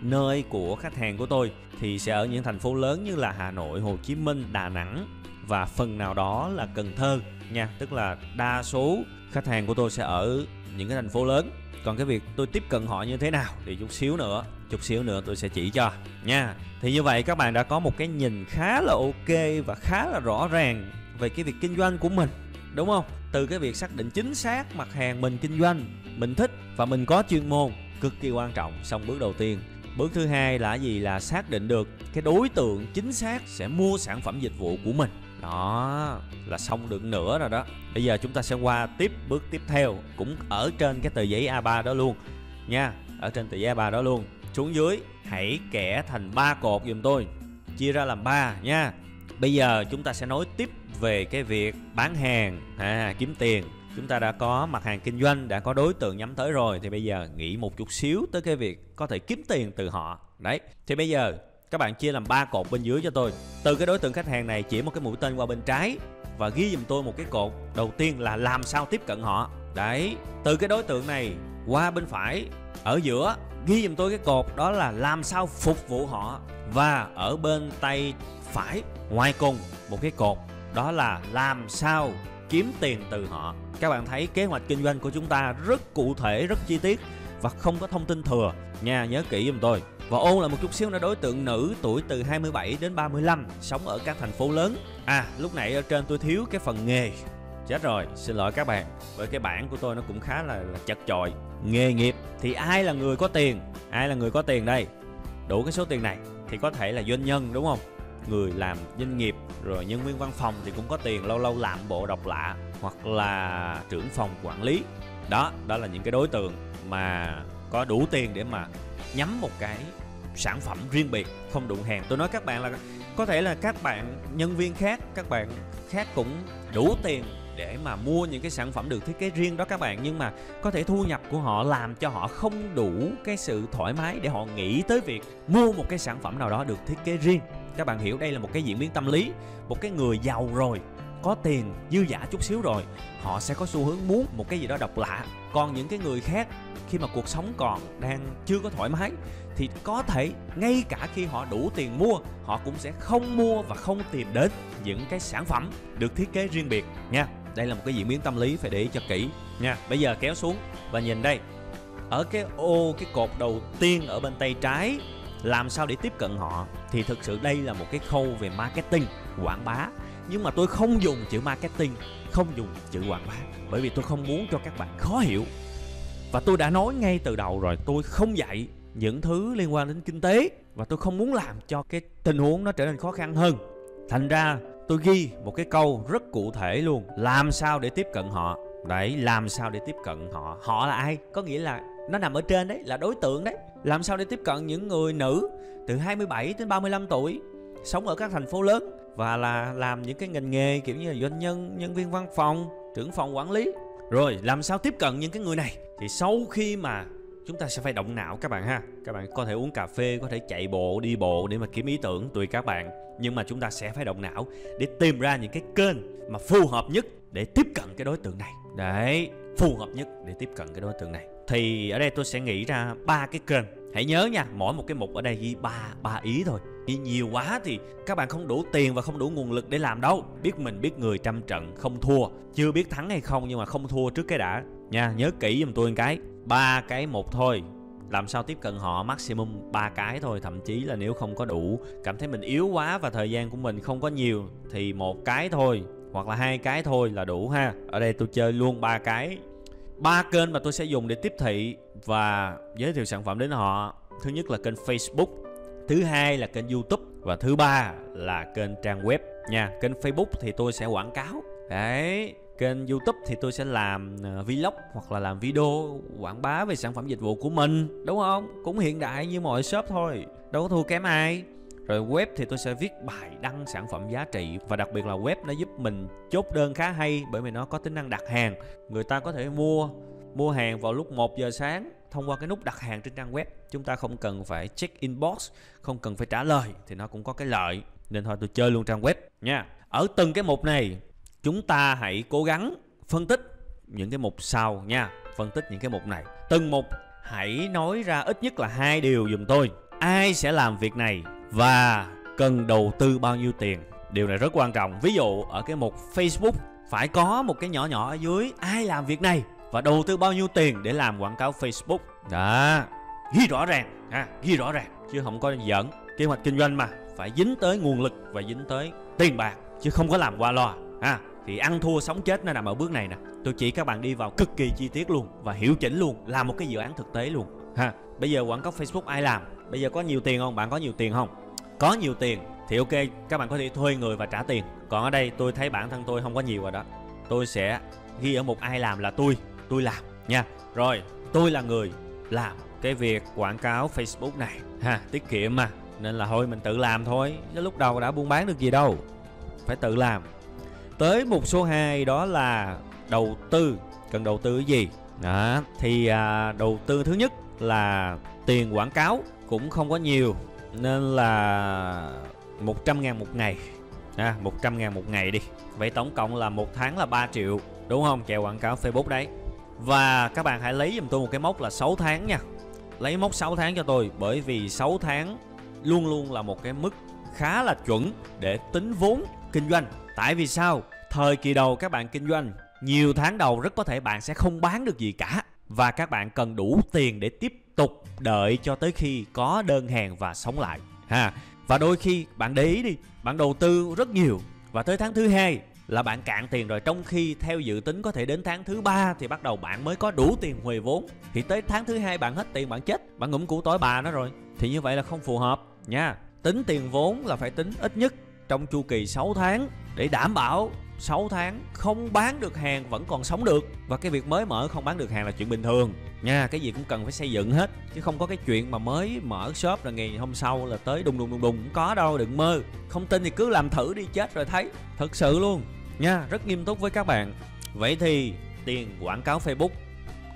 Nơi của khách hàng của tôi thì sẽ ở những thành phố lớn như là Hà Nội, Hồ Chí Minh, Đà Nẵng và phần nào đó là Cần Thơ nha, tức là đa số khách hàng của tôi sẽ ở những cái thành phố lớn. Còn cái việc tôi tiếp cận họ như thế nào thì chút xíu nữa, chút xíu nữa tôi sẽ chỉ cho nha. Thì như vậy các bạn đã có một cái nhìn khá là ok và khá là rõ ràng về cái việc kinh doanh của mình đúng không? Từ cái việc xác định chính xác mặt hàng mình kinh doanh mình thích và mình có chuyên môn cực kỳ quan trọng. Xong bước đầu tiên. Bước thứ hai là gì? Là xác định được cái đối tượng chính xác sẽ mua sản phẩm dịch vụ của mình đó là xong được nữa rồi đó. Bây giờ chúng ta sẽ qua tiếp bước tiếp theo cũng ở trên cái tờ giấy A3 đó luôn. Nha ở trên tờ giấy A3 đó luôn. Xuống dưới hãy kẻ thành ba cột giùm tôi. Chia ra làm ba nha. Bây giờ chúng ta sẽ nói tiếp về cái việc bán hàng à, kiếm tiền. Chúng ta đã có mặt hàng kinh doanh đã có đối tượng nhắm tới rồi. Thì bây giờ nghĩ một chút xíu tới cái việc có thể kiếm tiền từ họ. Đấy thì bây giờ các bạn chia làm ba cột bên dưới cho tôi. Từ cái đối tượng khách hàng này chỉ một cái mũi tên qua bên trái và ghi giùm tôi một cái cột. Đầu tiên là làm sao tiếp cận họ. Đấy, từ cái đối tượng này qua bên phải, ở giữa, ghi giùm tôi cái cột, đó là làm sao phục vụ họ. Và ở bên tay phải, ngoài cùng một cái cột, đó là làm sao kiếm tiền từ họ. Các bạn thấy kế hoạch kinh doanh của chúng ta rất cụ thể, rất chi tiết và không có thông tin thừa. Nha, nhớ kỹ giùm tôi và ôn lại một chút xíu nữa đối tượng nữ tuổi từ 27 đến 35 sống ở các thành phố lớn. À lúc nãy ở trên tôi thiếu cái phần nghề. Chết rồi xin lỗi các bạn. Với cái bảng của tôi nó cũng khá là, là chật chội. Nghề nghiệp thì ai là người có tiền? Ai là người có tiền đây? Đủ cái số tiền này thì có thể là doanh nhân đúng không? Người làm doanh nghiệp rồi nhân viên văn phòng thì cũng có tiền lâu lâu làm bộ độc lạ hoặc là trưởng phòng quản lý. Đó đó là những cái đối tượng mà có đủ tiền để mà nhắm một cái sản phẩm riêng biệt, không đụng hàng. Tôi nói các bạn là có thể là các bạn nhân viên khác, các bạn khác cũng đủ tiền để mà mua những cái sản phẩm được thiết kế riêng đó các bạn. Nhưng mà có thể thu nhập của họ làm cho họ không đủ cái sự thoải mái để họ nghĩ tới việc mua một cái sản phẩm nào đó được thiết kế riêng. Các bạn hiểu đây là một cái diễn biến tâm lý, một cái người giàu rồi có tiền, dư giả chút xíu rồi, họ sẽ có xu hướng muốn một cái gì đó độc lạ. Còn những cái người khác, khi mà cuộc sống còn đang chưa có thoải mái, thì có thể ngay cả khi họ đủ tiền mua, họ cũng sẽ không mua và không tìm đến những cái sản phẩm được thiết kế riêng biệt nha. Đây là một cái diễn biến tâm lý phải để ý cho kỹ nha. Bây giờ kéo xuống và nhìn đây. Ở cái ô, cái cột đầu tiên ở bên tay trái, làm sao để tiếp cận họ? Thì thực sự đây là một cái khâu về marketing, quảng bá nhưng mà tôi không dùng chữ marketing, không dùng chữ quảng bá, bởi vì tôi không muốn cho các bạn khó hiểu. Và tôi đã nói ngay từ đầu rồi, tôi không dạy những thứ liên quan đến kinh tế và tôi không muốn làm cho cái tình huống nó trở nên khó khăn hơn. Thành ra, tôi ghi một cái câu rất cụ thể luôn, làm sao để tiếp cận họ? Đấy, làm sao để tiếp cận họ? Họ là ai? Có nghĩa là nó nằm ở trên đấy, là đối tượng đấy. Làm sao để tiếp cận những người nữ từ 27 đến 35 tuổi, sống ở các thành phố lớn? Và là làm những cái ngành nghề kiểu như là doanh nhân nhân viên văn phòng, trưởng phòng quản lý. Rồi, làm sao tiếp cận những cái người này? Thì sau khi mà chúng ta sẽ phải động não các bạn ha. Các bạn có thể uống cà phê, có thể chạy bộ, đi bộ để mà kiếm ý tưởng tùy các bạn. Nhưng mà chúng ta sẽ phải động não để tìm ra những cái kênh mà phù hợp nhất để tiếp cận cái đối tượng này. Đấy, phù hợp nhất để tiếp cận cái đối tượng này. Thì ở đây tôi sẽ nghĩ ra ba cái kênh. Hãy nhớ nha, mỗi một cái mục ở đây ghi ba ba ý thôi ghi nhiều quá thì các bạn không đủ tiền và không đủ nguồn lực để làm đâu. Biết mình, biết người trăm trận, không thua. Chưa biết thắng hay không nhưng mà không thua trước cái đã. Nha, nhớ kỹ giùm tôi một cái. Ba cái một thôi. Làm sao tiếp cận họ? Maximum ba cái thôi. Thậm chí là nếu không có đủ. Cảm thấy mình yếu quá và thời gian của mình không có nhiều thì một cái thôi. Hoặc là hai cái thôi là đủ ha. Ở đây tôi chơi luôn ba cái. Ba kênh mà tôi sẽ dùng để tiếp thị và giới thiệu sản phẩm đến họ. Thứ nhất là kênh facebook thứ hai là kênh youtube và thứ ba là kênh trang web nha. Kênh facebook thì tôi sẽ quảng cáo. Đấy, kênh youtube thì tôi sẽ làm ờ, vlog hoặc là làm video quảng bá về sản phẩm dịch vụ của mình, đúng không? Cũng hiện đại như mọi shop thôi. Đâu có thua kém ai. Rồi web thì tôi sẽ viết bài đăng sản phẩm giá trị và đặc biệt là web nó giúp mình chốt đơn khá hay bởi vì nó có tính năng đặt hàng. Người ta có thể mua mua hàng vào lúc 1 giờ sáng thông qua cái nút đặt hàng trên trang web, chúng ta không cần phải check inbox, không cần phải trả lời thì nó cũng có cái lợi, nên thôi tôi chơi luôn trang web nha. Ở từng cái mục này, chúng ta hãy cố gắng phân tích những cái mục sau nha, phân tích những cái mục này. Từng mục, hãy nói ra ít nhất là hai điều dùm tôi. Ai sẽ làm việc này và cần đầu tư bao nhiêu tiền? Điều này rất quan trọng. Ví dụ, ở cái mục facebook, phải có một cái nhỏ nhỏ ở dưới, ai làm việc này? Và đầu tư bao nhiêu tiền để làm quảng cáo facebook? Đó. Ghi rõ ràng. Ha, ghi rõ ràng. Chứ không có giỡn. Kế hoạch kinh doanh mà, phải dính tới nguồn lực và dính tới tiền bạc, chứ không có làm qua loa. Ha, thì ăn thua sống chết nó nằm ở bước này nè. Tôi chỉ các bạn đi vào cực kỳ chi tiết luôn và hiểu chỉnh luôn, làm một cái dự án thực tế luôn. Ha, bây giờ quảng cáo facebook ai làm? Bây giờ có nhiều tiền không? Bạn có nhiều tiền không? Có nhiều tiền thì ok, các bạn có thể thuê người và trả tiền. Còn ở đây tôi thấy bản thân tôi không có nhiều rồi đó. Tôi sẽ ghi ở một ai làm là tôi tôi làm nha. Rồi tôi là người làm cái việc quảng cáo facebook này. Ha tiết kiệm mà. Nên là thôi mình tự làm thôi. Chứ lúc đầu đã buôn bán được gì đâu. Phải tự làm. Tới mục số 2 đó là đầu tư. Cần đầu tư cái gì? Đó thì à, đầu tư thứ nhất là tiền quảng cáo cũng không có nhiều. Nên là 100 ngàn một ngày. À, 100 ngàn một ngày đi. Vậy tổng cộng là một tháng là 3 triệu Đúng không? Chạy quảng cáo Facebook đấy. Và các bạn hãy lấy giùm tôi một cái mốc là 6 tháng nha. Lấy mốc 6 tháng cho tôi, Bởi vì 6 tháng luôn luôn là một cái mức khá là chuẩn để tính vốn kinh doanh. Tại vì sao? Thời kỳ đầu các bạn kinh doanh, Nhiều tháng đầu rất có thể bạn sẽ không bán được gì cả. Và các bạn cần đủ tiền để tiếp tục đợi cho tới khi có đơn hàng và sống lại, ha. Và đôi khi bạn để ý đi, bạn đầu tư rất nhiều. Và tới tháng thứ hai là bạn cạn tiền rồi, trong khi theo dự tính có thể đến tháng thứ ba thì bắt đầu bạn mới có đủ tiền hồi vốn. Thì tới tháng thứ hai bạn hết tiền, bạn chết, bạn ngủm củ tối bà nó rồi. Thì như vậy là không phù hợp nha. Tính tiền vốn là phải tính ít nhất trong chu kỳ 6 tháng để đảm bảo 6 tháng không bán được hàng vẫn còn sống được. Và cái việc mới mở không bán được hàng là chuyện bình thường. Nha, cái gì cũng cần phải xây dựng hết. Chứ không có cái chuyện mà mới mở shop rồi ngày hôm sau là tới đùng đùng đùng đùng. Cũng có đâu, đừng mơ. Không tin thì cứ làm thử đi, chết rồi thấy. Thật sự luôn. Nha, rất nghiêm túc với các bạn. Vậy thì tiền quảng cáo facebook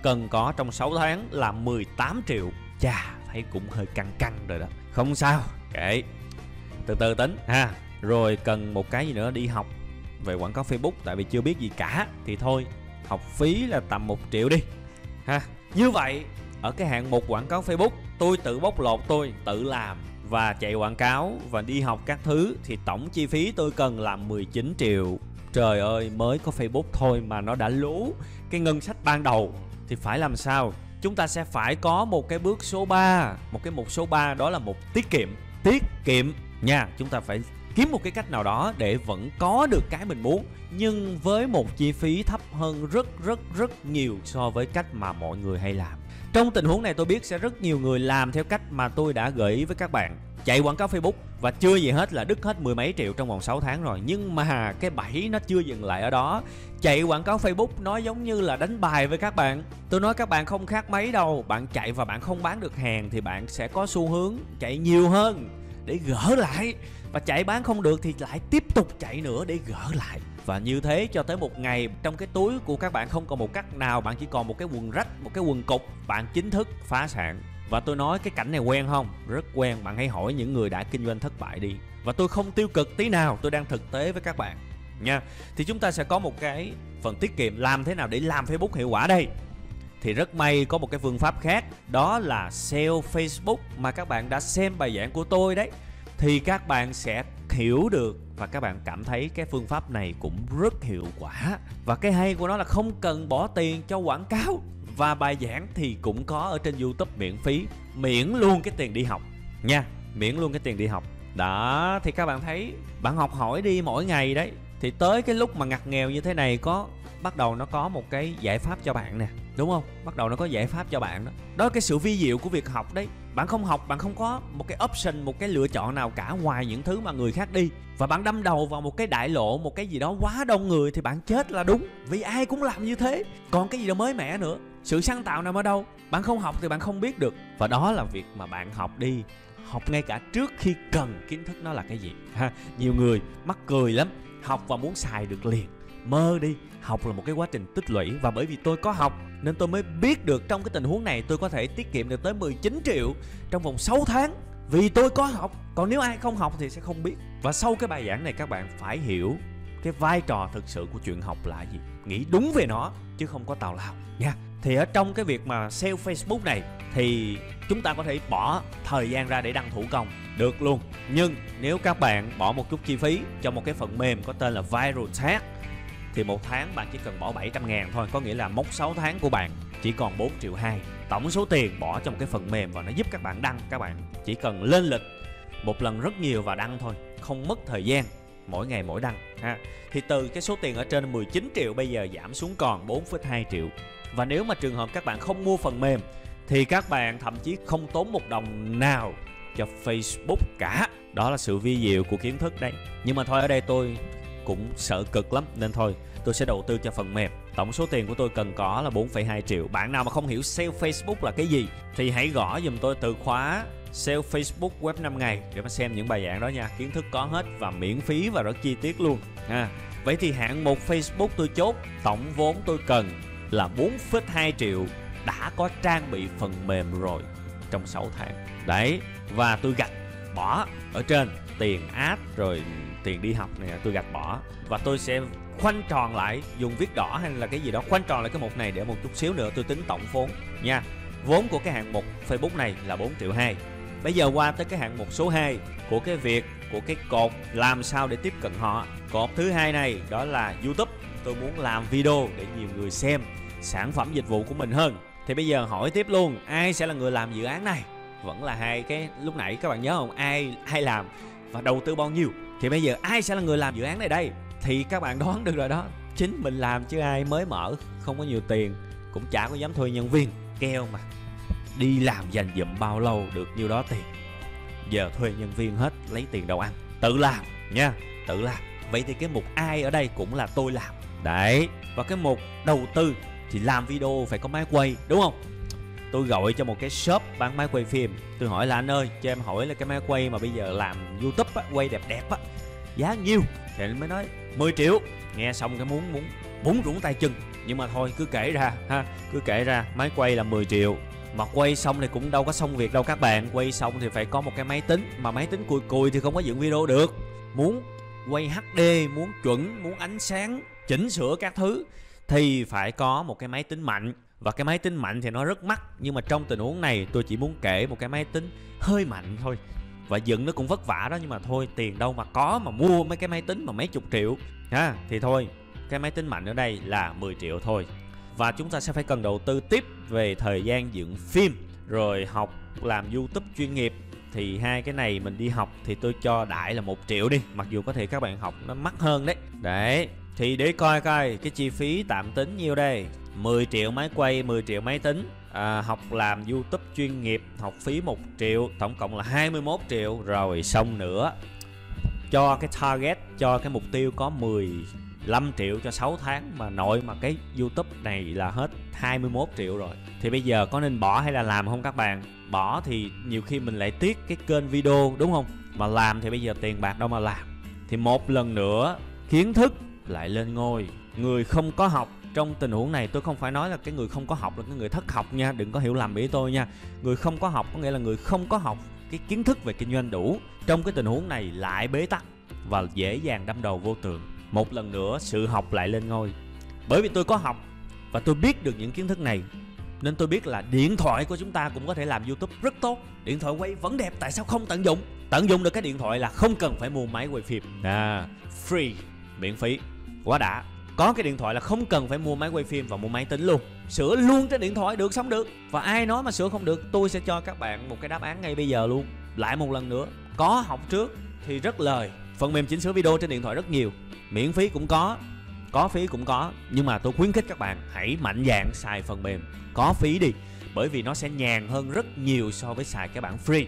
cần có trong 6 tháng là 18 triệu. Chà, thấy cũng hơi căng căng rồi đó. Không sao, kệ. Từ từ tính, ha. Rồi cần một cái gì nữa? Đi học về quảng cáo Facebook, tại vì chưa biết gì cả, thì thôi, học phí là tầm một triệu đi. Ha. Như vậy, ở cái hạng mục quảng cáo Facebook, tôi tự bóc lột tôi, tự làm và chạy quảng cáo và đi học các thứ, thì tổng chi phí tôi cần là 19 triệu. Trời ơi, mới có Facebook thôi mà nó đã lú. Cái ngân sách ban đầu thì phải làm sao? Chúng ta sẽ phải có một cái bước số 3 một cái mục số 3 đó là một tiết kiệm. Tiết kiệm nha, chúng ta phải kiếm một cái cách nào đó để vẫn có được cái mình muốn, nhưng với một chi phí thấp hơn rất rất rất nhiều so với cách mà mọi người hay làm. Trong tình huống này tôi biết sẽ rất nhiều người làm theo cách mà tôi đã gợi ý với các bạn. Chạy quảng cáo Facebook và chưa gì hết là đứt hết mười mấy triệu trong vòng 6 tháng rồi. Nhưng mà cái bẫy nó chưa dừng lại ở đó. Chạy quảng cáo Facebook nó giống như là đánh bài với các bạn. Tôi nói các bạn không khác mấy đâu. Bạn chạy và bạn không bán được hàng thì bạn sẽ có xu hướng chạy nhiều hơn để gỡ lại và chạy bán không được thì lại tiếp tục chạy nữa để gỡ lại. Và như thế cho tới một ngày, trong cái túi của các bạn không còn một cách nào, bạn chỉ còn một cái quần rách, một cái quần cục, bạn chính thức phá sản. Và tôi nói cái cảnh này quen không? Rất quen, bạn hãy hỏi những người đã kinh doanh thất bại đi. Và tôi không tiêu cực tí nào, tôi đang thực tế với các bạn, nha. Thì chúng ta sẽ có một cái phần tiết kiệm làm thế nào để làm facebook hiệu quả đây? Thì rất may có một cái phương pháp khác, đó là sale facebook mà các bạn đã xem bài giảng của tôi đấy thì các bạn sẽ hiểu được và các bạn cảm thấy cái phương pháp này cũng rất hiệu quả. Và cái hay của nó là không cần bỏ tiền cho quảng cáo. Và bài giảng thì cũng có ở trên youtube miễn phí. Miễn luôn cái tiền đi học. Nha, miễn luôn cái tiền đi học. Đó, thì các bạn thấy bạn học hỏi đi mỗi ngày đấy. Thì tới cái lúc mà ngặt nghèo như thế này có bắt đầu nó có một cái giải pháp cho bạn nè, đúng không? Bắt đầu nó có giải pháp cho bạn đó. Đó là cái sự vi diệu của việc học đấy. Bạn không học, bạn không có một cái option, một cái lựa chọn nào cả ngoài những thứ mà người khác đi. Và bạn đâm đầu vào một cái đại lộ, một cái gì đó quá đông người thì bạn chết là đúng, vì ai cũng làm như thế. Còn cái gì đó mới mẻ nữa, sự sáng tạo nằm ở đâu. Bạn không học thì bạn không biết được. Và đó là việc mà bạn học đi. Học ngay cả trước khi cần, kiến thức nó là cái gì? Ha, nhiều người mắc cười lắm. Học và muốn xài được liền mơ đi. Học là một cái quá trình tích lũy và bởi vì tôi có học nên tôi mới biết được trong cái tình huống này tôi có thể tiết kiệm được tới 19 triệu trong vòng 6 tháng. Vì tôi có học, còn nếu ai không học thì sẽ không biết. Và sau cái bài giảng này các bạn phải hiểu cái vai trò thực sự của chuyện học là gì. Nghĩ đúng về nó, chứ không có tào lao. Nha. Thì ở trong cái việc mà sale Facebook này thì chúng ta có thể bỏ thời gian ra để đăng thủ công. Được luôn. Nhưng nếu các bạn bỏ một chút chi phí cho một cái phần mềm có tên là Viral Tag thì một tháng bạn chỉ cần bỏ 700 ngàn thôi có nghĩa là mốc 6 tháng của bạn chỉ còn 4 triệu 2 tổng số tiền bỏ trong cái phần mềm và nó giúp các bạn đăng. Các bạn chỉ cần lên lịch một lần rất nhiều và đăng thôi không mất thời gian mỗi ngày mỗi đăng ha. Thì từ cái số tiền ở trên 19 triệu bây giờ giảm xuống còn 4,2 triệu. Và nếu mà trường hợp các bạn không mua phần mềm thì các bạn thậm chí không tốn một đồng nào cho Facebook cả. Đó là sự vi diệu của kiến thức đấy. Nhưng mà thôi ở đây tôi cũng sợ cực lắm nên thôi tôi sẽ đầu tư cho phần mềm. Tổng số tiền của tôi cần có là 4,2 triệu. Bạn nào mà không hiểu sale Facebook là cái gì thì hãy gõ dùm tôi từ khóa sale Facebook web 5 ngày để mà xem những bài giảng đó nha. Kiến thức có hết và miễn phí và rất chi tiết luôn. Ha vậy thì hạng mục Facebook tôi chốt tổng vốn tôi cần là 4,2 triệu. Đã có trang bị phần mềm rồi trong 6 tháng. Đấy và tôi gạch bỏ ở trên tiền ad rồi tiền đi học này tôi gạch bỏ. Và tôi sẽ khoanh tròn lại, dùng viết đỏ hay là cái gì đó, khoanh tròn lại cái mục này để một chút xíu nữa tôi tính tổng vốn nha. Vốn của cái hạng mục Facebook này là 4 triệu 2 bây giờ qua tới cái hạng mục số 2 của cái việc, của cái cột làm sao để tiếp cận họ. Cột thứ hai này, đó là YouTube. Tôi muốn làm video để nhiều người xem sản phẩm dịch vụ của mình hơn. Thì bây giờ hỏi tiếp luôn, ai sẽ là người làm dự án này? Vẫn là hai cái, lúc nãy các bạn nhớ không? Ai ai làm và đầu tư bao nhiêu? Thì bây giờ ai sẽ là người làm dự án này đây? Thì các bạn đoán được rồi đó. Chính mình làm chứ ai mới mở, không có nhiều tiền, cũng chả có dám thuê nhân viên, keo mà. Đi làm dành dụm bao lâu được nhiêu đó tiền. Giờ thuê nhân viên hết, lấy tiền đâu ăn. Tự làm nha, tự làm. Vậy thì cái mục ai ở đây cũng là tôi làm. Đấy, và cái mục đầu tư thì làm video phải có máy quay, đúng không? Tôi gọi cho một cái shop bán máy quay phim. Tôi hỏi là, anh ơi, cho em hỏi là cái máy quay mà bây giờ làm youtube á, quay đẹp đẹp á, giá nhiêu? Thì anh mới nói 10 triệu. Nghe xong cái muốn muốn búng rủng tay chân. Nhưng mà thôi, cứ kể ra, ha, cứ kể ra, máy quay là 10 triệu. Mà quay xong thì cũng đâu có xong việc đâu các bạn. Quay xong thì phải có một cái máy tính. Mà máy tính cùi cùi thì không có dựng video được. Muốn quay hd muốn chuẩn, muốn ánh sáng, chỉnh sửa các thứ thì phải có một cái máy tính mạnh và cái máy tính mạnh thì nó rất mắc. Nhưng mà trong tình huống này, tôi chỉ muốn kể một cái máy tính hơi mạnh thôi. Và dựng nó cũng vất vả đó, nhưng mà thôi, tiền đâu mà có mà mua mấy cái máy tính mà mấy chục triệu. Ha, thì thôi, cái máy tính mạnh ở đây là 10 triệu thôi. Và chúng ta sẽ phải cần đầu tư tiếp về thời gian dựng phim, rồi học làm youtube chuyên nghiệp. Thì hai cái này mình đi học thì tôi cho đại là một triệu đi. Mặc dù có thể các bạn học nó mắc hơn đấy. Đấy, thì để coi coi cái chi phí tạm tính nhiêu đây. 10 triệu máy quay 10 triệu máy tính. À, học làm youtube chuyên nghiệp học phí 1 triệu tổng cộng là 21 triệu. Rồi xong nữa cho cái target cho cái mục tiêu có 15 triệu cho 6 tháng mà nội mà cái youtube này là hết 21 triệu rồi. Thì bây giờ có nên bỏ hay là làm không các bạn? Bỏ thì nhiều khi mình lại tiếc cái kênh video đúng không? Mà làm thì bây giờ tiền bạc đâu mà làm. Thì một lần nữa kiến thức lại lên ngôi. Người không có học trong tình huống này tôi không phải nói là cái người không có học là cái người thất học nha, đừng có hiểu lầm ý tôi nha. Người không có học có nghĩa là người không có học cái kiến thức về kinh doanh đủ. Trong cái tình huống này lại bế tắc và dễ dàng đâm đầu vô tường. Một lần nữa sự học lại lên ngôi. Bởi vì tôi có học và tôi biết được những kiến thức này, nên tôi biết là điện thoại của chúng ta cũng có thể làm youtube rất tốt. Điện thoại quay vẫn đẹp, tại sao không tận dụng? Tận dụng được cái điện thoại là không cần phải mua máy quay phim. À free, miễn phí, quá đã có cái điện thoại là không cần phải mua máy quay phim và mua máy tính luôn. Sửa luôn trên điện thoại được sống được. Và ai nói mà sửa không được, tôi sẽ cho các bạn một cái đáp án ngay bây giờ luôn. Lại một lần nữa, có học trước thì rất lời. Phần mềm chỉnh sửa video trên điện thoại rất nhiều. Miễn phí cũng có có phí cũng có. Nhưng mà tôi khuyến khích các bạn hãy mạnh dạn xài phần mềm. Có phí đi, bởi vì nó sẽ nhàn hơn rất nhiều so với xài cái bản free.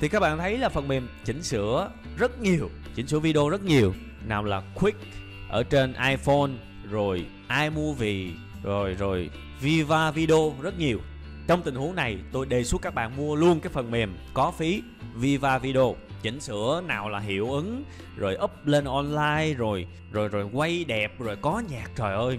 Thì các bạn thấy là phần mềm chỉnh sửa rất nhiều, chỉnh sửa video rất nhiều. Nào là quick ở trên iPhone, rồi iMovie, rồi rồi Viva Video rất nhiều. Trong tình huống này, tôi đề xuất các bạn mua luôn cái phần mềm có phí Viva Video. Chỉnh sửa nào là hiệu ứng, rồi up lên online, rồi rồi rồi quay đẹp, rồi có nhạc. Trời ơi,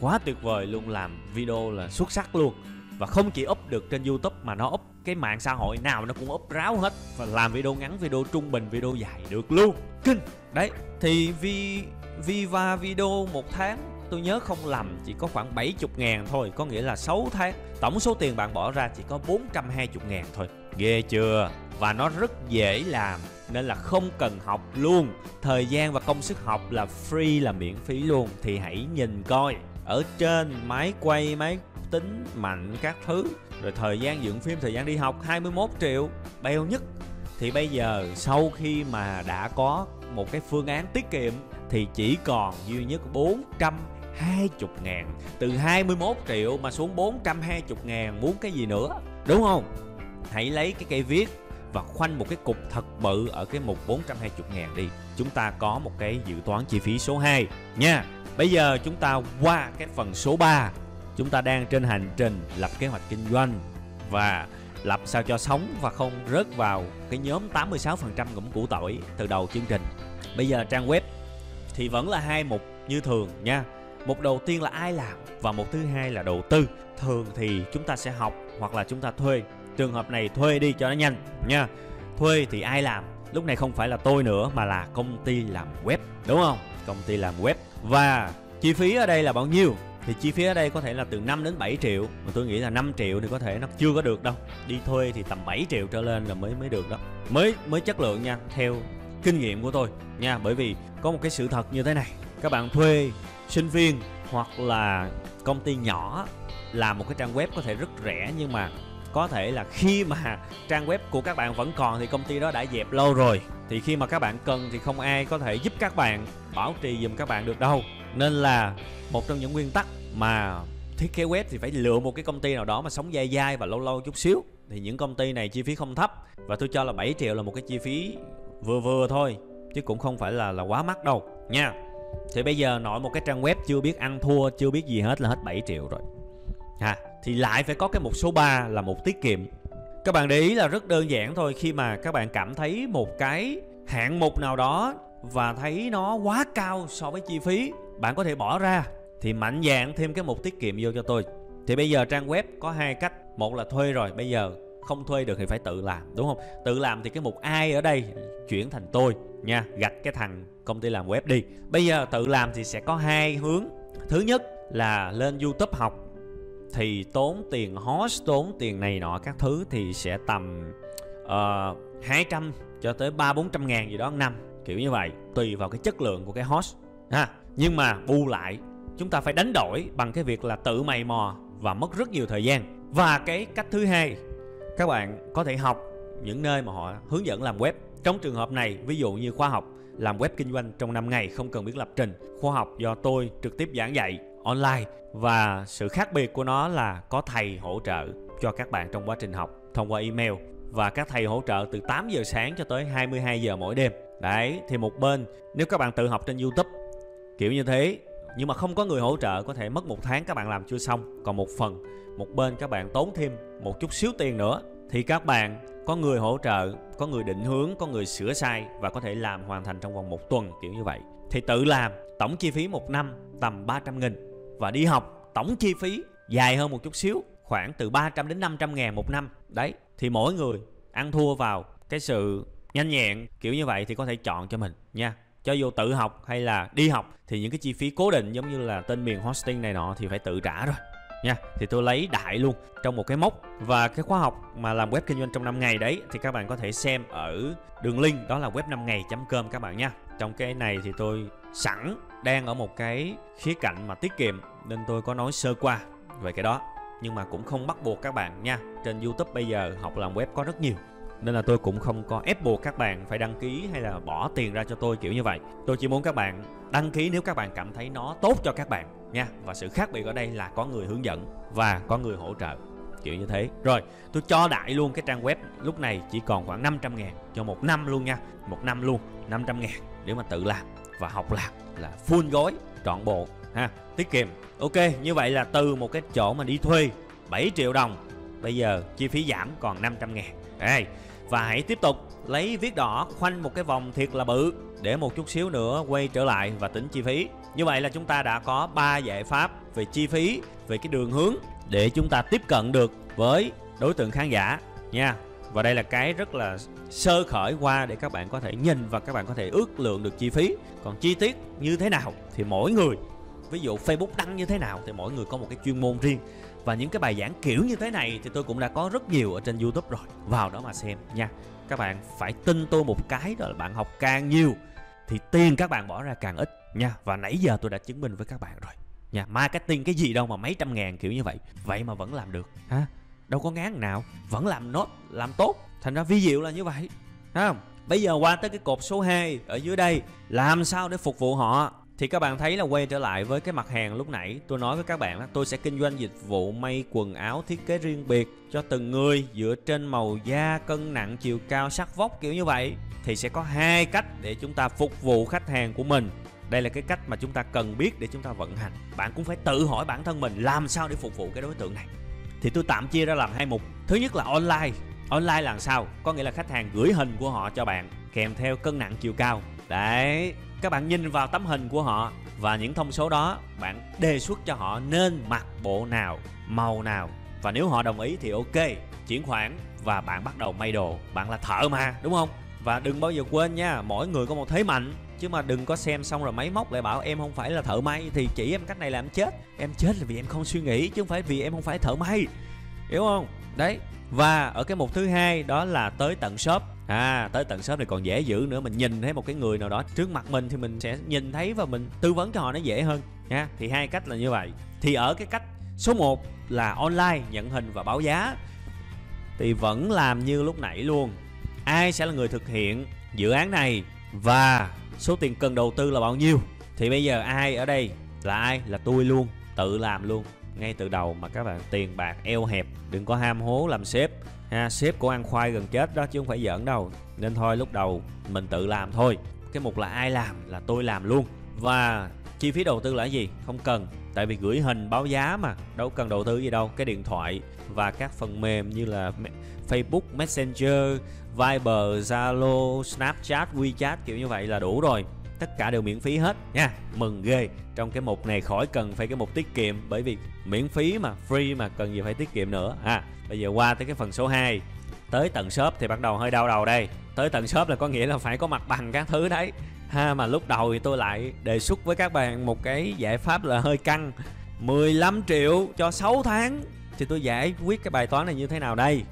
quá tuyệt vời luôn, làm video là xuất sắc luôn. Và không chỉ up được trên youtube mà nó up cái mạng xã hội nào nó cũng up ráo hết. Và làm video ngắn, video trung bình, video dài được luôn. Kinh! Đấy, thì vi viva video một tháng. Tôi nhớ không lầm chỉ có khoảng 70 ngàn thôi Có nghĩa là 6 tháng. Tổng số tiền bạn bỏ ra chỉ có 420 ngàn thôi. Ghê chưa? Và nó rất dễ làm Nên là không cần học luôn. Thời gian và công sức học là free là miễn phí luôn Thì hãy nhìn coi. Ở trên máy quay, máy tính mạnh các thứ. Rồi thời gian dựng phim, thời gian đi học 21 triệu. Beo nhất. Thì bây giờ sau khi mà đã có một cái phương án tiết kiệm thì chỉ còn duy nhất 420 ngàn. Từ 21 triệu mà xuống 420 ngàn, muốn cái gì nữa? Đúng không? Hãy lấy cái cây viết và khoanh một cái cục thật bự ở cái mục 420 ngàn đi. Chúng ta có một cái dự toán chi phí số 2 nha. Bây giờ chúng ta qua cái phần số 3 Chúng ta đang trên hành trình lập kế hoạch kinh doanh Và lập sao cho sống và không rớt vào cái nhóm 86% ngủm củ tỏi từ đầu chương trình. Bây giờ trang web thì vẫn là hai mục như thường nha. Mục đầu tiên là ai làm và mục thứ hai là đầu tư. Thường thì chúng ta sẽ học hoặc là chúng ta thuê. Trường hợp này thuê đi cho nó nhanh nha. Thuê thì ai làm? Lúc này không phải là tôi nữa mà là công ty làm web, đúng không? Công ty làm web. Và chi phí ở đây là bao nhiêu? Thì chi phí ở đây có thể là từ 5 đến 7 triệu. Mà tôi nghĩ là 5 triệu thì có thể nó chưa có được đâu. Đi thuê thì tầm 7 triệu trở lên là mới mới được đó. Mới mới chất lượng nha, theo kinh nghiệm của tôi nha. Bởi vì có một cái sự thật như thế này, các bạn thuê sinh viên hoặc là công ty nhỏ làm một cái trang web có thể rất rẻ, nhưng mà có thể là khi mà trang web của các bạn vẫn còn thì công ty đó đã dẹp lâu rồi. Thì khi mà các bạn cần thì không ai có thể giúp các bạn bảo trì giùm các bạn được đâu. Nên là một trong những nguyên tắc mà thiết kế web thì phải lựa một cái công ty nào đó mà sống dai dai và lâu lâu chút xíu. Thì những công ty này chi phí không thấp và tôi cho là 7 triệu là một cái chi phí vừa vừa thôi, chứ cũng không phải là là quá mắc đâu, nha. Thì bây giờ nội một cái trang web chưa biết ăn thua, chưa biết gì hết là hết 7 triệu rồi. Ha, thì lại phải có cái mục số 3 là mục tiết kiệm. Các bạn để ý là rất đơn giản thôi, khi mà các bạn cảm thấy một cái hạng mục nào đó và thấy nó quá cao so với chi phí, bạn có thể bỏ ra, thì mạnh dạn thêm cái mục tiết kiệm vô cho tôi. Thì bây giờ trang web có hai cách, một là thuê rồi, bây giờ không thuê được thì phải tự làm đúng không? Tự làm thì cái mục ai ở đây chuyển thành tôi nha gạch cái thằng công ty làm web đi. Bây giờ tự làm thì sẽ có hai hướng. Thứ nhất là lên youtube học thì tốn tiền host tốn tiền này nọ các thứ thì sẽ tầm ờ, uh, 200 cho tới ba bốn trăm ngàn gì đó năm kiểu như vậy tùy vào cái chất lượng của cái host ha. Nhưng mà bù lại chúng ta phải đánh đổi bằng cái việc là tự mày mò và mất rất nhiều thời gian. Và cái cách thứ hai các bạn có thể học những nơi mà họ hướng dẫn làm web trong trường hợp này ví dụ như khoa học làm web kinh doanh trong 5 ngày không cần biết lập trình khoa học do tôi trực tiếp giảng dạy online và sự khác biệt của nó là có thầy hỗ trợ cho các bạn trong quá trình học thông qua email và các thầy hỗ trợ từ 8 giờ sáng cho tới 22 giờ mỗi đêm. Đấy, thì một bên nếu các bạn tự học trên YouTube kiểu như thế nhưng mà không có người hỗ trợ, có thể mất một tháng các bạn làm chưa xong. Còn một phần, một bên các bạn tốn thêm một chút xíu tiền nữa. Thì các bạn có người hỗ trợ, có người định hướng, có người sửa sai và có thể làm hoàn thành trong vòng một tuần, kiểu như vậy. Thì tự làm, tổng chi phí một năm tầm 300 nghìn. Và đi học, tổng chi phí dài hơn một chút xíu, khoảng từ 300 đến 500 ngàn một năm. Đấy, thì mỗi người ăn thua vào cái sự nhanh nhẹn, kiểu như vậy thì có thể chọn cho mình nha cho dù tự học hay là đi học, thì những cái chi phí cố định giống như là tên miền hosting này nọ thì phải tự trả rồi. Nha, thì tôi lấy đại luôn, trong một cái mốc. Và cái khóa học mà làm web kinh doanh trong 5 ngày đấy thì các bạn có thể xem ở đường link, đó là web 5 ngày.com các bạn nha. Trong cái này thì tôi sẵn đang ở một cái khía cạnh mà tiết kiệm, nên tôi có nói sơ qua về cái đó. Nhưng mà cũng không bắt buộc các bạn nha, trên youtube bây giờ học làm web có rất nhiều nên là tôi cũng không có ép buộc các bạn phải đăng ký hay là bỏ tiền ra cho tôi kiểu như vậy. Tôi chỉ muốn các bạn đăng ký nếu các bạn cảm thấy nó tốt cho các bạn nha. Và sự khác biệt ở đây là có người hướng dẫn và có người hỗ trợ, kiểu như thế. Rồi, tôi cho đại luôn cái trang web. Lúc này chỉ còn khoảng 500 ngàn cho một năm luôn nha. Một năm luôn 500 ngàn để mà tự làm và học làm là full gói trọn bộ, ha, tiết kiệm. Ok, như vậy là từ một cái chỗ mà đi thuê 7 triệu đồng, bây giờ chi phí giảm còn 500 ngàn. Đây và hãy tiếp tục lấy viết đỏ khoanh một cái vòng thiệt là bự để một chút xíu nữa quay trở lại và tính chi phí. Như vậy là chúng ta đã có 3 giải pháp về chi phí, về cái đường hướng để chúng ta tiếp cận được với đối tượng khán giả nha. Và đây là cái rất là sơ khởi qua để các bạn có thể nhìn và các bạn có thể ước lượng được chi phí. Còn chi tiết như thế nào thì mỗi người, ví dụ facebook đăng như thế nào thì mỗi người có một cái chuyên môn riêng và những cái bài giảng kiểu như thế này thì tôi cũng đã có rất nhiều ở trên youtube rồi. Vào đó mà xem nha. Các bạn phải tin tôi một cái đó là bạn học càng nhiều thì tiền các bạn bỏ ra càng ít nha. Và nãy giờ tôi đã chứng minh với các bạn rồi nha. Marketing cái gì đâu mà mấy trăm ngàn kiểu như vậy. Vậy mà vẫn làm được. Ha đâu có ngán nào. Vẫn làm nốt, làm tốt. Thành ra vi diệu là như vậy. Thấy không? Bây giờ qua tới cái cột số 2 ở dưới đây. Làm sao để phục vụ họ? Thì các bạn thấy là quay trở lại với cái mặt hàng lúc nãy. Tôi nói với các bạn là tôi sẽ kinh doanh dịch vụ may quần áo thiết kế riêng biệt cho từng người dựa trên màu da, cân nặng, chiều cao, sắc vóc kiểu như vậy. Thì sẽ có hai cách để chúng ta phục vụ khách hàng của mình. Đây là cái cách mà chúng ta cần biết để chúng ta vận hành. Bạn cũng phải tự hỏi bản thân mình làm sao để phục vụ cái đối tượng này. Thì tôi tạm chia ra làm hai mục. Thứ nhất là online. Online là sao? Có nghĩa là khách hàng gửi hình của họ cho bạn kèm theo cân nặng chiều cao. Đấy các bạn nhìn vào tấm hình của họ và những thông số đó, bạn đề xuất cho họ nên mặc bộ nào, màu nào. Và nếu họ đồng ý thì ok, chuyển khoản và bạn bắt đầu may đồ. Bạn là thợ mà, đúng không? Và đừng bao giờ quên nha, mỗi người có một thế mạnh. Chứ mà đừng có xem xong rồi máy móc lại bảo em không phải là thợ may thì chỉ em cách này làm chết. Em chết là vì em không suy nghĩ, chứ không phải vì em không phải thợ may. Hiểu không? Đấy. Và ở cái mục thứ hai đó là tới tận shop à tới tận shop này còn dễ giữ nữa, mình nhìn thấy một cái người nào đó trước mặt mình thì mình sẽ nhìn thấy và mình tư vấn cho họ nó dễ hơn, nha. Thì hai cách là như vậy. Thì ở cái cách số 1 là online nhận hình và báo giá. Thì vẫn làm như lúc nãy luôn. Ai sẽ là người thực hiện dự án này và số tiền cần đầu tư là bao nhiêu? Thì bây giờ ai ở đây là ai? Là tôi luôn, tự làm luôn. Ngay từ đầu mà các bạn tiền bạc eo hẹp, đừng có ham hố làm sếp ha, sếp của ăn khoai gần chết đó chứ không phải giỡn đâu. Nên thôi lúc đầu mình tự làm thôi. Cái mục là ai làm là tôi làm luôn. Và chi phí đầu tư là gì? Không cần. Tại vì gửi hình báo giá mà, đâu cần đầu tư gì đâu. Cái điện thoại và các phần mềm như là Facebook, Messenger, Viber, Zalo, Snapchat, WeChat kiểu như vậy là đủ rồi tất cả đều miễn phí hết nha. Mừng ghê. Trong cái mục này khỏi cần phải cái mục tiết kiệm, bởi vì miễn phí mà, free mà, cần gì phải tiết kiệm nữa. À bây giờ qua tới cái phần số 2 tới tận shop thì bắt đầu hơi đau đầu đây. Tới tận shop là có nghĩa là phải có mặt bằng các thứ đấy. Ha, mà lúc đầu thì tôi lại đề xuất với các bạn một cái giải pháp là hơi căng. 15 triệu cho 6 tháng. Thì tôi giải quyết cái bài toán này như thế nào đây?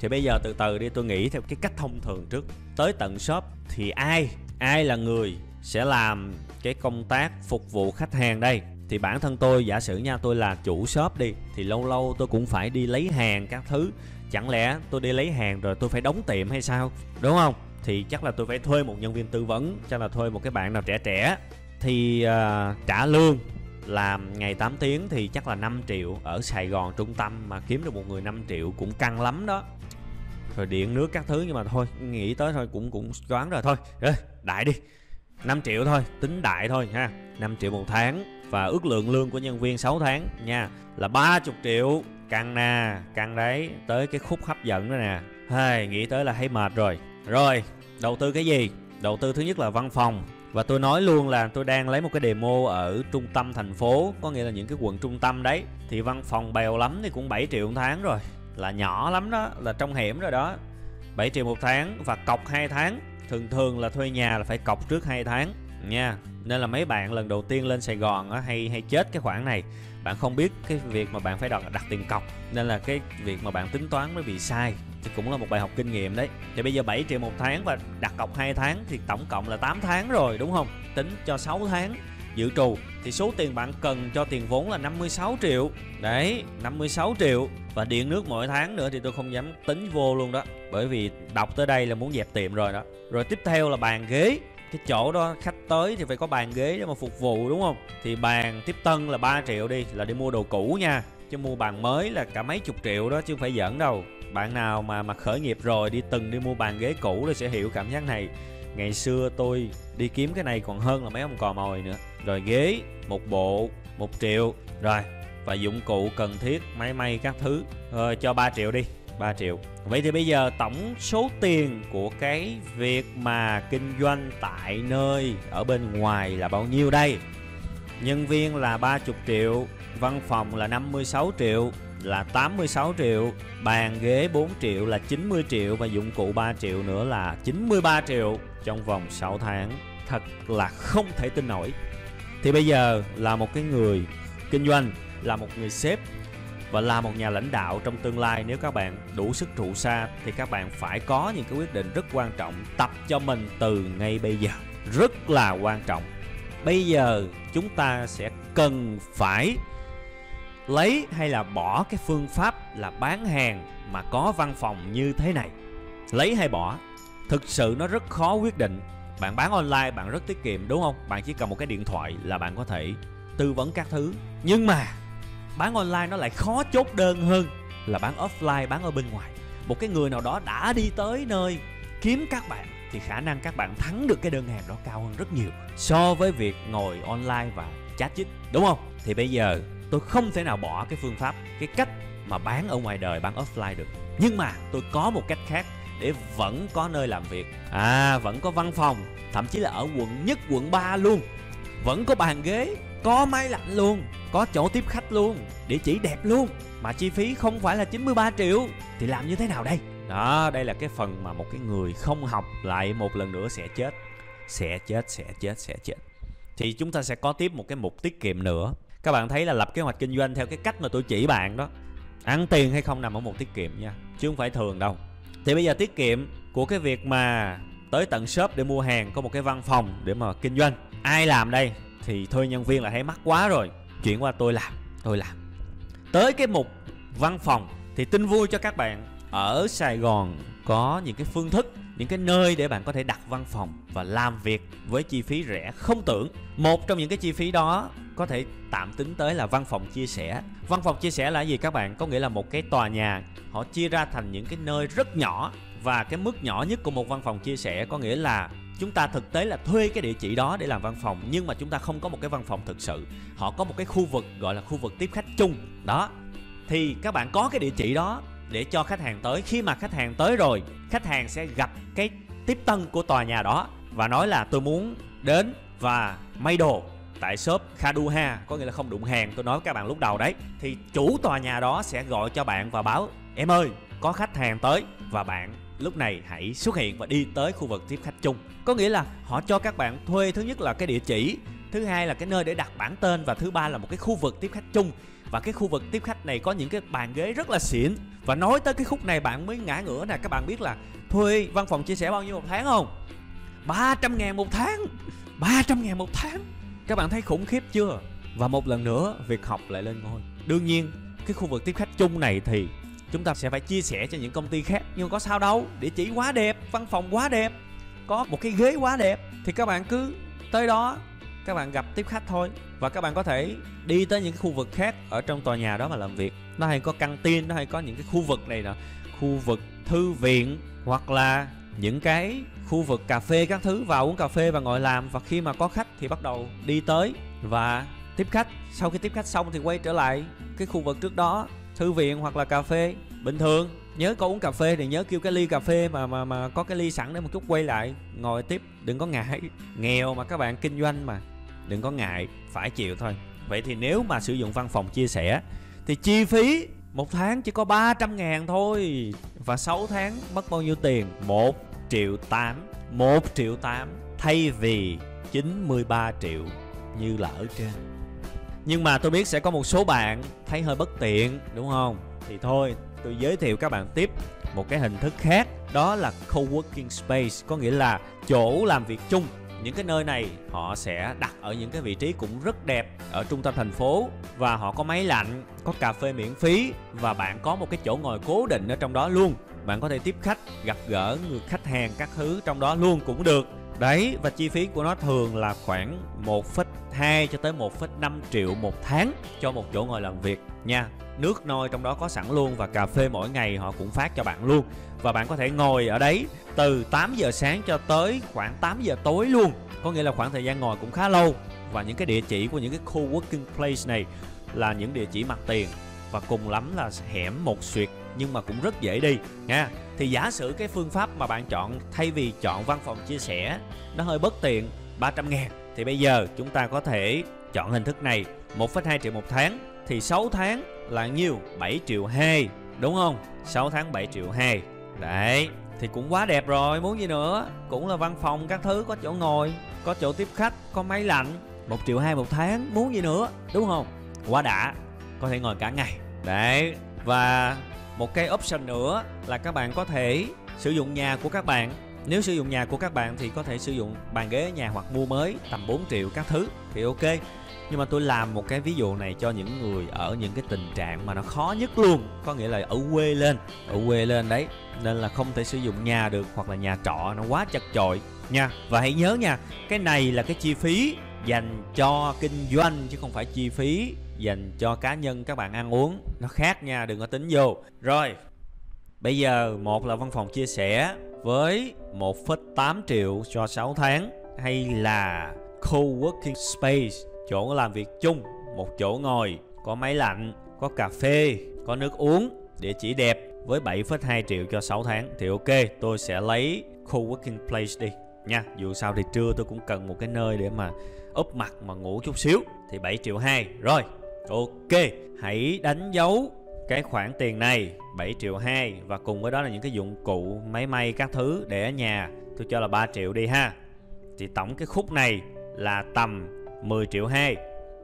Thì bây giờ từ từ đi, tôi nghĩ theo cái cách thông thường trước. Tới tận shop thì ai? Ai là người sẽ làm cái công tác phục vụ khách hàng đây. Thì bản thân tôi giả sử nha tôi là chủ shop đi thì lâu lâu tôi cũng phải đi lấy hàng các thứ. Chẳng lẽ tôi đi lấy hàng rồi tôi phải đóng tiệm hay sao? Đúng không? Thì chắc là tôi phải thuê một nhân viên tư vấn chắc là thuê một cái bạn nào trẻ trẻ. Thì uh, trả lương làm ngày 8 tiếng thì chắc là 5 triệu ở Sài Gòn trung tâm mà kiếm được một người 5 triệu cũng căng lắm đó. Rồi điện nước các thứ nhưng mà thôi nghĩ tới thôi cũng cũng đoán rồi thôi. Rồi, đại đi. 5 triệu thôi, tính đại thôi ha. 5 triệu một tháng và ước lượng lương của nhân viên 6 tháng nha. Là 30 triệu. Căng nè, căng đấy. Tới cái khúc hấp dẫn đó nè. Hay nghĩ tới là thấy mệt rồi. Rồi, đầu tư cái gì? Đầu tư thứ nhất là văn phòng. Và tôi nói luôn là tôi đang lấy một cái demo ở trung tâm thành phố. Có nghĩa là những cái quận trung tâm đấy. Thì văn phòng bèo lắm thì cũng 7 triệu một tháng rồi. Là nhỏ lắm đó, là trong hẻm rồi đó. 7 triệu một tháng và cọc 2 tháng thường thường là thuê nhà là phải cọc trước 2 tháng nha. Nên là mấy bạn lần đầu tiên lên Sài Gòn á, hay hay chết cái khoản này. Bạn không biết cái việc mà bạn phải đặt đặt tiền cọc nên là cái việc mà bạn tính toán mới bị sai. Thì cũng là một bài học kinh nghiệm đấy. Thì bây giờ 7 triệu một tháng và đặt cọc 2 tháng thì tổng cộng là 8 tháng rồi đúng không? Tính cho 6 tháng dự trù thì số tiền bạn cần cho tiền vốn là 56 triệu. Đấy 56 triệu. Và điện nước mỗi tháng nữa thì tôi không dám tính vô luôn đó. Bởi vì đọc tới đây là muốn dẹp tiệm rồi đó. Rồi tiếp theo là bàn ghế. Cái chỗ đó khách tới thì phải có bàn ghế để mà phục vụ, đúng không? Thì bàn tiếp tân là 3 triệu đi, là đi mua đồ cũ nha. Chứ mua bàn mới là cả mấy chục triệu đó, chứ không phải giỡn đâu. Bạn nào mà mà khởi nghiệp rồi đi từng đi mua bàn ghế cũ thì sẽ hiểu cảm giác này ngày xưa tôi đi kiếm cái này còn hơn là mấy ông cò mồi nữa. Rồi ghế một bộ một triệu. Rồi và dụng cụ cần thiết máy may các thứ. Rồi cho 3 triệu đi 3 triệu. Vậy thì bây giờ tổng số tiền của cái việc mà kinh doanh tại nơi ở bên ngoài là bao nhiêu đây? Nhân viên là 30 triệu, văn phòng là 56 triệu, là 86 triệu, bàn ghế 4 triệu là 90 triệu và dụng cụ 3 triệu nữa là 93 triệu trong vòng 6 tháng. Thật là không thể tin nổi. Thì bây giờ là một cái người kinh doanh, là một người sếp và là một nhà lãnh đạo trong tương lai nếu các bạn đủ sức trụ xa thì các bạn phải có những cái quyết định rất quan trọng tập cho mình từ ngay bây giờ rất là quan trọng bây giờ chúng ta sẽ cần phải lấy hay là bỏ cái phương pháp là bán hàng mà có văn phòng như thế này? Lấy hay bỏ? Thực sự nó rất khó quyết định. Bạn bán online, bạn rất tiết kiệm, đúng không? Bạn chỉ cần một cái điện thoại là bạn có thể tư vấn các thứ. Nhưng mà bán online nó lại khó chốt đơn hơn là bán offline, bán ở bên ngoài. Một cái người nào đó đã đi tới nơi kiếm các bạn thì khả năng các bạn thắng được cái đơn hàng đó cao hơn rất nhiều so với việc ngồi online và chat chít, đúng không? Thì bây giờ tôi không thể nào bỏ cái phương pháp, cái cách mà bán ở ngoài đời, bán offline được. Nhưng mà tôi có một cách khác để vẫn có nơi làm việc. À vẫn có văn phòng, thậm chí là ở quận nhất, quận 3 luôn. Vẫn có bàn ghế, có máy lạnh luôn, có chỗ tiếp khách luôn, địa chỉ đẹp luôn, mà chi phí không phải là 93 triệu. Thì làm như thế nào đây? Đó, đây là cái phần mà một cái người không học lại một lần nữa sẽ chết. Sẽ chết sẽ chết sẽ chết. Thì chúng ta sẽ có tiếp một cái mục tiết kiệm nữa các bạn thấy là lập kế hoạch kinh doanh theo cái cách mà tôi chỉ bạn đó. Ăn tiền hay không nằm ở một tiết kiệm nha, chứ không phải thường đâu. Thì bây giờ tiết kiệm của cái việc mà tới tận shop để mua hàng, có một cái văn phòng để mà kinh doanh. Ai làm đây? Thì thuê nhân viên là thấy mắc quá rồi. Chuyển qua tôi làm tôi làm. Tới cái mục văn phòng thì tin vui cho các bạn. Ở sài gòn có những cái phương thức những cái nơi để bạn có thể đặt văn phòng và làm việc với chi phí rẻ không tưởng. Một trong những cái chi phí đó có thể tạm tính tới là văn phòng chia sẻ. Văn phòng chia sẻ là gì các bạn? Có nghĩa là một cái tòa nhà. Họ chia ra thành những cái nơi rất nhỏ và cái mức nhỏ nhất của một văn phòng chia sẻ có nghĩa là chúng ta thực tế là thuê cái địa chỉ đó để làm văn phòng, nhưng mà chúng ta không có một cái văn phòng thực sự. Họ có một cái khu vực, gọi là khu vực tiếp khách chung. Đó. Thì các bạn có cái địa chỉ đó để cho khách hàng tới. Khi mà khách hàng tới rồi, khách hàng sẽ gặp cái tiếp tân của tòa nhà đó và nói là tôi muốn đến và may đồ tại shop Kaduha. Có nghĩa là không đụng hàng. Tôi nói với các bạn lúc đầu đấy. Thì chủ tòa nhà đó sẽ gọi cho bạn và báo, em ơi, có khách hàng tới. Và bạn lúc này hãy xuất hiện và đi tới khu vực tiếp khách chung. Có nghĩa là họ cho các bạn thuê thứ nhất là cái địa chỉ, thứ hai là cái nơi để đặt bản tên và thứ ba là một cái khu vực tiếp khách chung. Và cái khu vực tiếp khách này có những cái bàn ghế rất là xịn và nói tới cái khúc này bạn mới ngã ngửa nè. Các bạn biết là thuê văn phòng chia sẻ bao nhiêu một tháng không? 300 ngàn một tháng. 300 ngàn một tháng. Các bạn thấy khủng khiếp chưa? Và một lần nữa, việc học lại lên ngôi. Đương nhiên, cái khu vực tiếp khách chung này thì chúng ta sẽ phải chia sẻ cho những công ty khác. Nhưng có sao đâu? Địa chỉ quá đẹp, văn phòng quá đẹp, có một cái ghế quá đẹp. Thì các bạn cứ tới đó, các bạn gặp tiếp khách thôi và các bạn có thể đi tới những cái khu vực khác ở trong tòa nhà đó mà làm việc. Nó hay có căng tin, nó hay có những cái khu vực này nè khu vực thư viện, hoặc là những cái khu vực cà phê các thứ, vào uống cà phê và ngồi làm. Và khi mà có khách thì bắt đầu đi tới và tiếp khách. Sau khi tiếp khách xong thì quay trở lại cái khu vực trước đó, thư viện hoặc là cà phê. Bình thường, nhớ có uống cà phê thì nhớ kêu cái ly cà phê mà mà mà có cái ly sẵn để một chút quay lại, ngồi tiếp, đừng có ngại. Nghèo mà các bạn, kinh doanh mà đừng có ngại, phải chịu thôi. Vậy thì nếu mà sử dụng văn phòng chia sẻ, thì chi phí một tháng chỉ có 300 ngàn thôi. Và 6 tháng mất bao nhiêu tiền? 1 triệu 8 1 triệu 8 thay vì 93 triệu như là ở trên. Nhưng mà tôi biết sẽ có một số bạn thấy hơi bất tiện, đúng không? Thì thôi, tôi giới thiệu các bạn tiếp một cái hình thức khác. Đó là co-working space, có nghĩa là chỗ làm việc chung những cái nơi này họ sẽ đặt ở những cái vị trí cũng rất đẹp ở trung tâm thành phố và họ có máy lạnh, có cà phê miễn phí và bạn có một cái chỗ ngồi cố định ở trong đó luôn. Bạn có thể tiếp khách, gặp gỡ người khách hàng các thứ trong đó luôn cũng được đấy và chi phí của nó thường là khoảng 1,2 cho tới 1,5 triệu một tháng cho một chỗ ngồi làm việc nha. Nước nôi trong đó có sẵn luôn và cà phê mỗi ngày họ cũng phát cho bạn luôn. Và bạn có thể ngồi ở đấy từ 8 giờ sáng cho tới khoảng 8 giờ tối luôn. Có nghĩa là khoảng thời gian ngồi cũng khá lâu. Và những cái địa chỉ của những cái co-working place này là những địa chỉ mặt tiền. Và cùng lắm là hẻm một xuyệt nhưng mà cũng rất dễ đi nha. Thì giả sử cái phương pháp mà bạn chọn thay vì chọn văn phòng chia sẻ nó hơi bất tiện 300 ngàn thì bây giờ chúng ta có thể chọn hình thức này 1,2 triệu một tháng thì 6 tháng là nhiêu? 7 triệu 2 đúng không? 6 tháng 7 triệu 2 đấy thì cũng quá đẹp rồi muốn gì nữa? Cũng là văn phòng các thứ có chỗ ngồi có chỗ tiếp khách có máy lạnh 1 triệu 2 một tháng muốn gì nữa? Đúng không? Quá đã có thể ngồi cả ngày. Đấy và một cái option nữa là các bạn có thể sử dụng nhà của các bạn. Nếu sử dụng nhà của các bạn thì có thể sử dụng bàn ghế, nhà hoặc mua mới tầm 4 triệu các thứ thì ok. Nhưng mà tôi làm một cái ví dụ này cho những người ở những cái tình trạng mà nó khó nhất luôn. Có nghĩa là ở quê lên, ở quê lên đấy. Nên là không thể sử dụng nhà được hoặc là nhà trọ, nó quá chật chội. Nha, và hãy nhớ nha, cái này là cái chi phí dành cho kinh doanh chứ không phải chi phí dành cho cá nhân các bạn ăn uống. Nó khác nha đừng có tính vô. Rồi bây giờ một là văn phòng chia sẻ với 1,8 triệu cho 6 tháng. Hay là co-working space chỗ làm việc chung một chỗ ngồi có máy lạnh có cà phê có nước uống địa chỉ đẹp. Với 7,2 triệu cho 6 tháng thì ok tôi sẽ lấy co-working place đi. Nha dù sao thì trưa tôi cũng cần một cái nơi để mà úp mặt mà ngủ chút xíu. Thì 7 triệu 2 rồi ok, hãy đánh dấu cái khoản tiền này 7 triệu 2 và cùng với đó là những cái dụng cụ, máy may các thứ để ở nhà. Tôi cho là 3 triệu đi ha. Thì tổng cái khúc này là tầm 10 triệu 2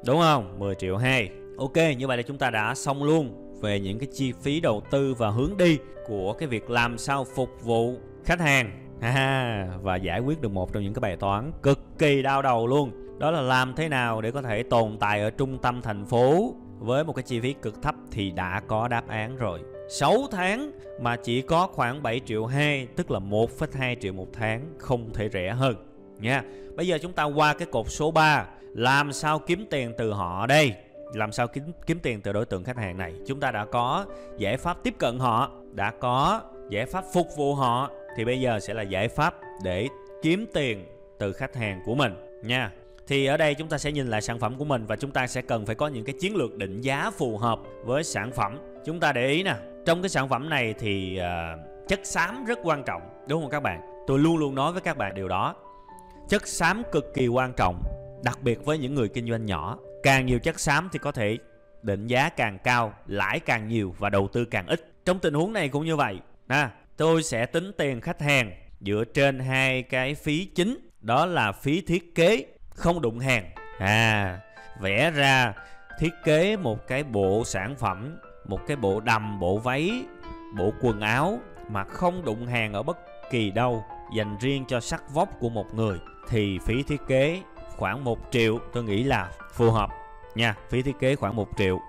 đúng không? 10 triệu 2 ok, như vậy là chúng ta đã xong luôn về những cái chi phí đầu tư và hướng đi của cái việc làm sao phục vụ khách hàng. Ha, và giải quyết được một trong những cái bài toán cực kỳ đau đầu luôn đó là làm thế nào để có thể tồn tại ở trung tâm thành phố với một cái chi phí cực thấp thì đã có đáp án rồi. 6 tháng mà chỉ có khoảng 7 triệu 2 tức là 1,2 triệu một tháng không thể rẻ hơn nha. Bây giờ chúng ta qua cái cột số 3 làm sao kiếm tiền từ họ đây? Làm sao kiếm kiếm tiền từ đối tượng khách hàng này? Chúng ta đã có giải pháp tiếp cận họ đã có giải pháp phục vụ họ thì bây giờ sẽ là giải pháp để kiếm tiền từ khách hàng của mình nha thì ở đây chúng ta sẽ nhìn lại sản phẩm của mình và chúng ta sẽ cần phải có những cái chiến lược định giá phù hợp với sản phẩm. Chúng ta để ý nè trong cái sản phẩm này thì uh, chất xám rất quan trọng đúng không các bạn? Tôi luôn luôn nói với các bạn điều đó. Chất xám cực kỳ quan trọng đặc biệt với những người kinh doanh nhỏ. Càng nhiều chất xám thì có thể định giá càng cao lãi càng nhiều và đầu tư càng ít. Trong tình huống này cũng như vậy à, tôi sẽ tính tiền khách hàng dựa trên hai cái phí chính đó là phí thiết kế không đụng hàng. À vẽ ra thiết kế một cái bộ sản phẩm, một cái bộ đầm, bộ váy, bộ quần áo mà không đụng hàng ở bất kỳ đâu, dành riêng cho sắc vóc của một người, thì phí thiết kế khoảng 1 triệu, tôi nghĩ là phù hợp nha, phí thiết kế khoảng 1 triệu.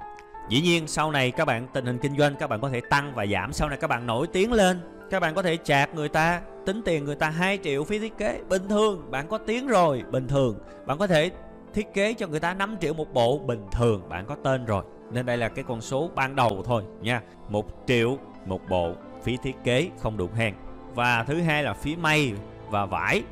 Dĩ nhiên, sau này các bạn, tình hình kinh doanh các bạn có thể tăng và giảm. Sau này các bạn nổi tiếng lên các bạn có thể chạc người ta, tính tiền người ta 2 triệu phí thiết kế. Bình thường, bạn có tiếng rồi, bình thường. Bạn có thể thiết kế cho người ta 5 triệu một bộ, bình thường. Bạn có tên rồi. Nên đây là cái con số ban đầu thôi, nha. Một triệu một bộ phí thiết kế không đụng hàng. Và thứ hai là phí may và vải.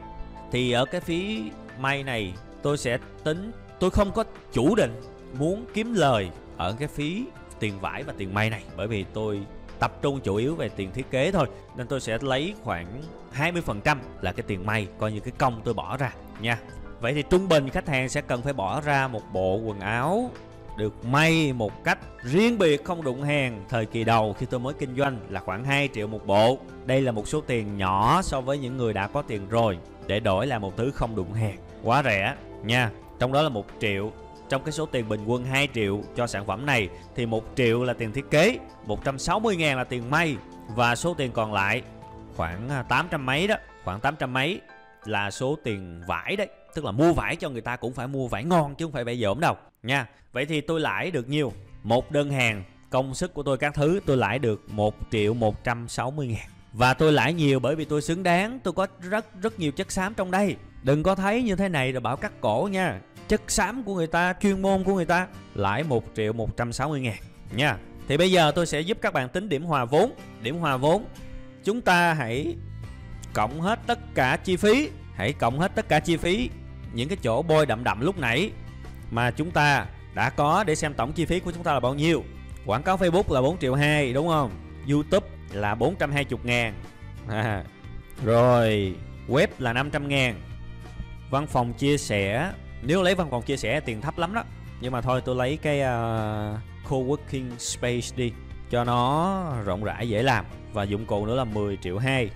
Thì ở cái phí may này, tôi sẽ tính, tôi không có chủ định muốn kiếm lời ở cái phí tiền vải và tiền may này. Bởi vì tôi tập trung chủ yếu về tiền thiết kế thôi. Nên tôi sẽ lấy khoảng 20% là cái tiền may, coi như cái công tôi bỏ ra nha. Vậy thì trung bình khách hàng sẽ cần phải bỏ ra một bộ quần áo được may một cách riêng biệt, không đụng hàng. Thời kỳ đầu khi tôi mới kinh doanh là khoảng 2 triệu một bộ. Đây là một số tiền nhỏ so với những người đã có tiền rồi, để đổi lại một thứ không đụng hàng. Quá rẻ nha. Trong đó là một triệu trong cái số tiền bình quân 2 triệu cho sản phẩm này thì 1 triệu là tiền thiết kế 160 ngàn là tiền may và số tiền còn lại khoảng à, 800 mấy đó, khoảng 800 mấy là số tiền vải đấy. Tức là mua vải cho người ta cũng phải mua vải ngon chứ không phải vải dởm đâu, nha. Vậy thì tôi lãi được nhiêu? Một đơn hàng công sức của tôi các thứ tôi lãi được 1 triệu 160 ngàn. Và tôi lãi nhiều bởi vì tôi xứng đáng, tôi có rất rất nhiều chất xám trong đây. Đừng có thấy như thế này rồi bảo cắt cổ nha chất xám của người ta chuyên môn của người ta lãi 1 triệu 160 ngàn nha. Thì bây giờ tôi sẽ giúp các bạn tính điểm hòa vốn. Điểm hòa vốn chúng ta hãy cộng hết tất cả chi phí hãy cộng hết tất cả chi phí những cái chỗ bôi đậm đậm lúc nãy mà chúng ta đã có để xem tổng chi phí của chúng ta là bao nhiêu. Quảng cáo Facebook là 4 triệu 2 đúng không? YouTube là 420 ngàn. À, rồi web là 500 ngàn. Văn phòng chia sẻ nếu lấy văn phòng chia sẻ tiền thấp lắm đó. Nhưng mà thôi tôi lấy cái uh, co-working space đi cho nó rộng rãi dễ làm. Và dụng cụ nữa là 10 triệu 2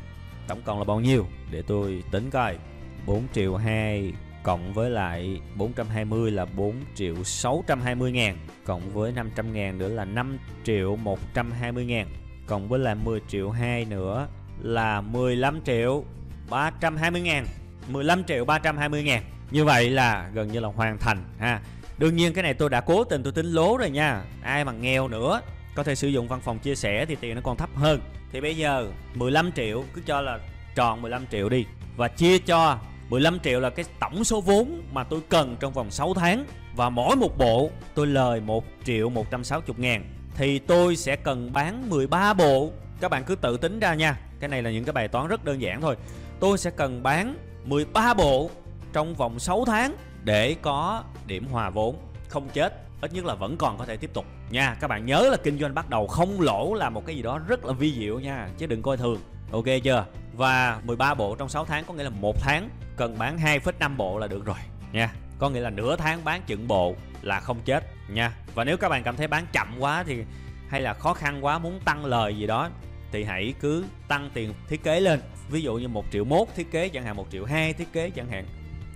tổng cộng là bao nhiêu? Để tôi tính coi. 4 triệu 2 cộng với lại 420 là 4 triệu 620 ngàn. Cộng với 500 ngàn nữa là 5 triệu 120 ngàn. Cộng với lại 10 triệu 2 nữa là 15 triệu 320 ngàn. 15 triệu 320 ngàn như vậy là gần như là hoàn thành, ha. Đương nhiên cái này tôi đã cố tình tôi tính lố rồi nha. Ai mà nghèo nữa, có thể sử dụng văn phòng chia sẻ thì tiền nó còn thấp hơn. Thì bây giờ 15 triệu, cứ cho là tròn 15 triệu đi. Và chia cho 15 triệu là cái tổng số vốn mà tôi cần trong vòng 6 tháng. Và mỗi một bộ tôi lời 1 triệu 160 ngàn. Thì tôi sẽ cần bán 13 bộ. Các bạn cứ tự tính ra nha. Cái này là những cái bài toán rất đơn giản thôi. Tôi sẽ cần bán 13 bộ trong vòng 6 tháng để có điểm hòa vốn. Không chết ít nhất là vẫn còn có thể tiếp tục. Nha các bạn nhớ là kinh doanh bắt đầu không lỗ là một cái gì đó rất là vi diệu nha chứ đừng coi thường. Ok chưa? Và 13 bộ trong 6 tháng có nghĩa là một tháng cần bán 2,5 bộ là được rồi. Nha có nghĩa là nửa tháng bán chừng bộ là không chết. Nha và nếu các bạn cảm thấy bán chậm quá thì hay là khó khăn quá muốn tăng lời gì đó thì hãy cứ tăng tiền thiết kế lên. Ví dụ như một triệu mốt thiết kế chẳng hạn một triệu hai thiết kế chẳng hạn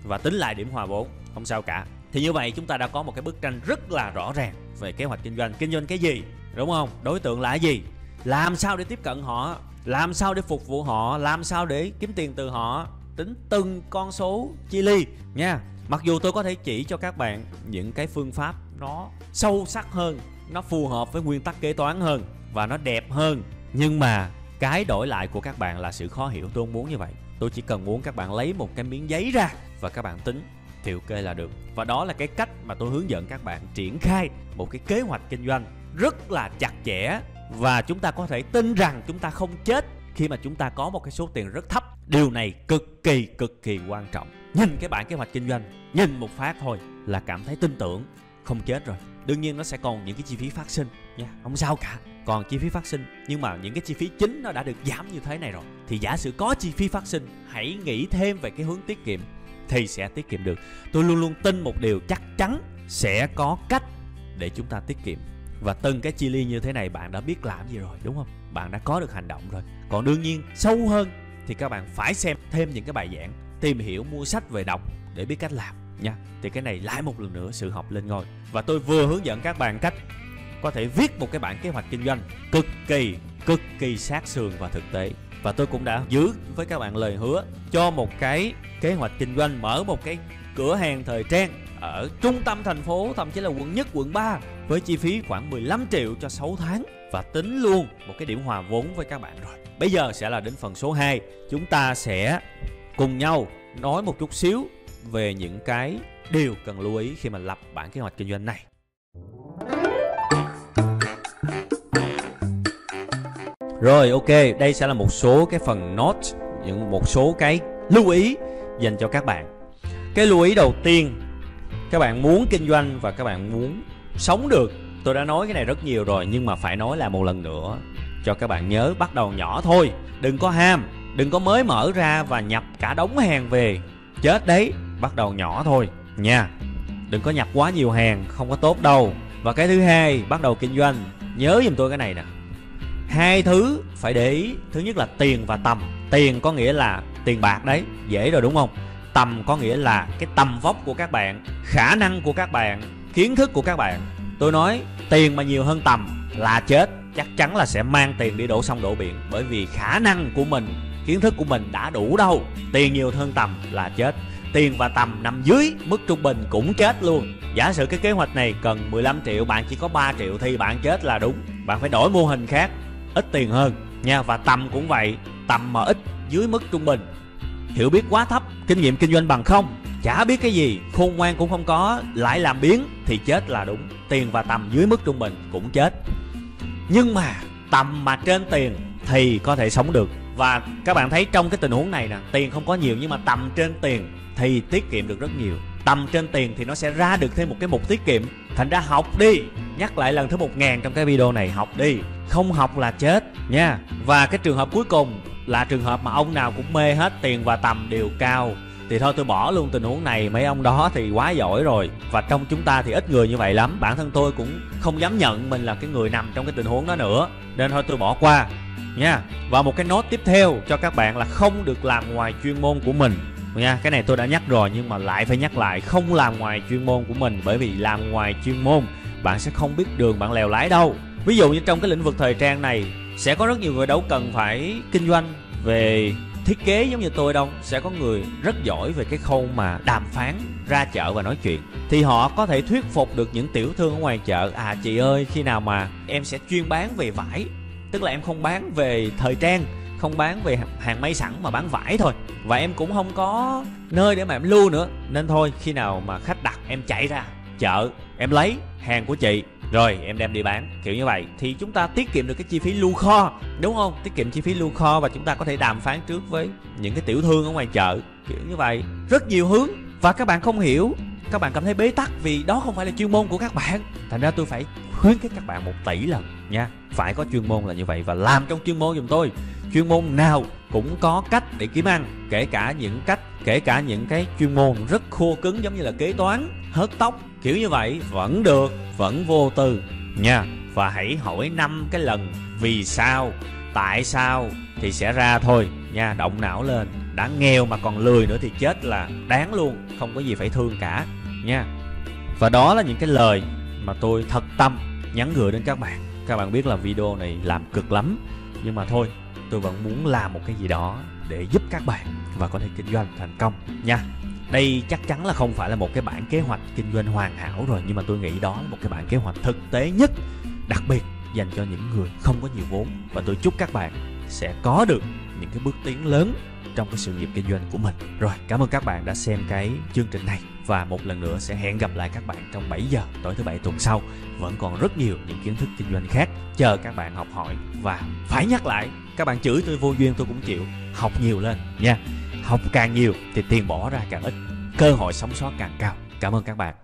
và tính lại điểm hòa vốn, không sao cả. Thì như vậy chúng ta đã có một cái bức tranh rất là rõ ràng về kế hoạch kinh doanh. Kinh doanh cái gì, đúng không? Đối tượng là gì? Làm sao để tiếp cận họ? Làm sao để phục vụ họ? Làm sao để kiếm tiền từ họ? Tính từng con số chi ly, nha. Mặc dù tôi có thể chỉ cho các bạn những cái phương pháp nó sâu sắc hơn, nó phù hợp với nguyên tắc kế toán hơn và nó đẹp hơn. Nhưng mà cái đổi lại của các bạn là sự khó hiểu. Tôi không muốn như vậy. Tôi chỉ cần muốn các bạn lấy một cái miếng giấy ra và các bạn tính thì ok là được. Và đó là cái cách mà tôi hướng dẫn các bạn triển khai một cái kế hoạch kinh doanh rất là chặt chẽ. Và chúng ta có thể tin rằng chúng ta không chết khi mà chúng ta có một cái số tiền rất thấp. Điều này cực kỳ cực kỳ quan trọng. Nhìn cái bản kế hoạch kinh doanh, nhìn một phát thôi là cảm thấy tin tưởng, không chết rồi. Đương nhiên nó sẽ còn những cái chi phí phát sinh nha, không sao cả. Còn chi phí phát sinh, nhưng mà những cái chi phí chính nó đã được giảm như thế này rồi. Thì giả sử có chi phí phát sinh, hãy nghĩ thêm về cái hướng tiết kiệm thì sẽ tiết kiệm được. Tôi luôn luôn tin một điều chắc chắn sẽ có cách để chúng ta tiết kiệm. Và từng cái chi ly như thế này, bạn đã biết làm gì rồi, đúng không? Bạn đã có được hành động rồi. Còn đương nhiên, sâu hơn thì các bạn phải xem thêm những cái bài giảng, tìm hiểu, mua sách về đọc để biết cách làm nha. Thì cái này lại một lần nữa, sự học lên ngôi. Và tôi vừa hướng dẫn các bạn cách có thể viết một cái bản kế hoạch kinh doanh cực kỳ cực kỳ sát sườn và thực tế. Và tôi cũng đã giữ với các bạn lời hứa cho một cái kế hoạch kinh doanh mở một cái cửa hàng thời trang ở trung tâm thành phố thậm chí là quận nhất quận 3 với chi phí khoảng 15 triệu cho 6 tháng và tính luôn một cái điểm hòa vốn với các bạn rồi. Bây giờ sẽ là đến phần số 2, chúng ta sẽ cùng nhau nói một chút xíu về những cái điều cần lưu ý khi mà lập bản kế hoạch kinh doanh này. Rồi ok, đây sẽ là một số cái phần note, những một số cái lưu ý dành cho các bạn. Cái lưu ý đầu tiên, các bạn muốn kinh doanh và các bạn muốn sống được. Tôi đã nói cái này rất nhiều rồi nhưng mà phải nói là một lần nữa cho các bạn nhớ bắt đầu nhỏ thôi, đừng có ham, đừng có mới mở ra và nhập cả đống hàng về. Chết đấy, bắt đầu nhỏ thôi nha. Đừng có nhập quá nhiều hàng, không có tốt đâu. Và cái thứ hai, bắt đầu kinh doanh, nhớ giùm tôi cái này nè hai thứ phải để ý thứ nhất là tiền và tầm tiền có nghĩa là tiền bạc đấy, dễ rồi đúng không? Tầm có nghĩa là cái tầm vóc của các bạn, khả năng của các bạn, kiến thức của các bạn. Tôi nói, tiền mà nhiều hơn tầm là chết, chắc chắn là sẽ mang tiền đi đổ sông đổ biển. Bởi vì khả năng của mình, kiến thức của mình đã đủ đâu. Tiền nhiều hơn tầm là chết. Tiền và tầm nằm dưới mức trung bình cũng chết luôn. Giả sử cái kế hoạch này cần 15 triệu, bạn chỉ có 3 triệu thì bạn chết là đúng. Bạn phải đổi mô hình khác, ít tiền hơn nha. Và tầm cũng vậy, tầm mà ít dưới mức trung bình. Hiểu biết quá thấp, kinh nghiệm kinh doanh bằng không, chả biết cái gì, khôn ngoan cũng không có lại làm biến thì chết là đúng, tiền và tầm dưới mức trung bình cũng chết. Nhưng mà tầm mà trên tiền thì có thể sống được. Và các bạn thấy trong cái tình huống này nè, tiền không có nhiều nhưng mà tầm trên tiền thì tiết kiệm được rất nhiều. Tầm trên tiền thì nó sẽ ra được thêm một cái mục tiết kiệm. Thành ra học đi, nhắc lại lần thứ một ngàn trong cái video này, học đi. Không học là chết, nha. Và cái trường hợp cuối cùng là trường hợp mà ông nào cũng mê hết tiền và tầm đều cao. Thì thôi tôi bỏ luôn tình huống này, mấy ông đó thì quá giỏi rồi. Và trong chúng ta thì ít người như vậy lắm. Bản thân tôi cũng không dám nhận mình là cái người nằm trong cái tình huống đó nữa. Nên thôi tôi bỏ qua, nha. Và một cái nốt tiếp theo cho các bạn là không được làm ngoài chuyên môn của mình. Nha, cái này tôi đã nhắc rồi nhưng mà lại phải nhắc lại, không làm ngoài chuyên môn của mình. Bởi vì làm ngoài chuyên môn, bạn sẽ không biết đường bạn lèo lái đâu. Ví dụ như trong cái lĩnh vực thời trang này sẽ có rất nhiều người đâu cần phải kinh doanh về thiết kế giống như tôi đâu. Sẽ có người rất giỏi về cái khâu mà đàm phán, ra chợ và nói chuyện. Thì họ có thể thuyết phục được những tiểu thương ở ngoài chợ à chị ơi, khi nào mà em sẽ chuyên bán về vải? Tức là em không bán về thời trang, không bán về hàng may sẵn mà bán vải thôi. Và em cũng không có nơi để mà em lưu nữa. Nên thôi, khi nào mà khách đặt, em chạy ra chợ, em lấy hàng của chị rồi, em đem đi bán. Kiểu như vậy. Thì chúng ta tiết kiệm được cái chi phí lưu kho, đúng không? Tiết kiệm chi phí lưu kho và chúng ta có thể đàm phán trước với những cái tiểu thương ở ngoài chợ. Kiểu như vậy. Rất nhiều hướng và các bạn không hiểu. Các bạn cảm thấy bế tắc vì đó không phải là chuyên môn của các bạn. Thành ra tôi phải khuyến khích các bạn một tỷ lần nha. Phải có chuyên môn là như vậy và làm trong chuyên môn giùm tôi. Chuyên môn nào cũng có cách để kiếm ăn, kể cả những cách, kể cả những cái chuyên môn rất khô cứng giống như là kế toán, hớt tóc kiểu như vậy vẫn được vẫn vô tư. Nha. Và hãy hỏi năm cái lần vì sao tại sao thì sẽ ra thôi. Nha động não lên. Đã nghèo mà còn lười nữa thì chết là đáng luôn không có gì phải thương cả. Nha. Và đó là những cái lời mà tôi thật tâm nhắn gửi đến các bạn. Các bạn biết là video này làm cực lắm. Nhưng mà thôi tôi vẫn muốn làm một cái gì đó để giúp các bạn và có thể kinh doanh thành công. Nha đây chắc chắn là không phải là một cái bản kế hoạch kinh doanh hoàn hảo rồi, nhưng mà tôi nghĩ đó là một cái bản kế hoạch thực tế nhất, đặc biệt dành cho những người không có nhiều vốn. Và tôi chúc các bạn sẽ có được những cái bước tiến lớn trong cái sự nghiệp kinh doanh của mình. Rồi, cảm ơn các bạn đã xem cái chương trình này, và một lần nữa sẽ hẹn gặp lại các bạn trong 7 giờ tối thứ bảy tuần sau. Vẫn còn rất nhiều những kiến thức kinh doanh khác, chờ các bạn học hỏi. Và phải nhắc lại, các bạn chửi tôi vô duyên tôi cũng chịu. Học nhiều lên nha học càng nhiều thì tiền bỏ ra càng ít. Cơ hội sống sót càng cao. Cảm ơn các bạn.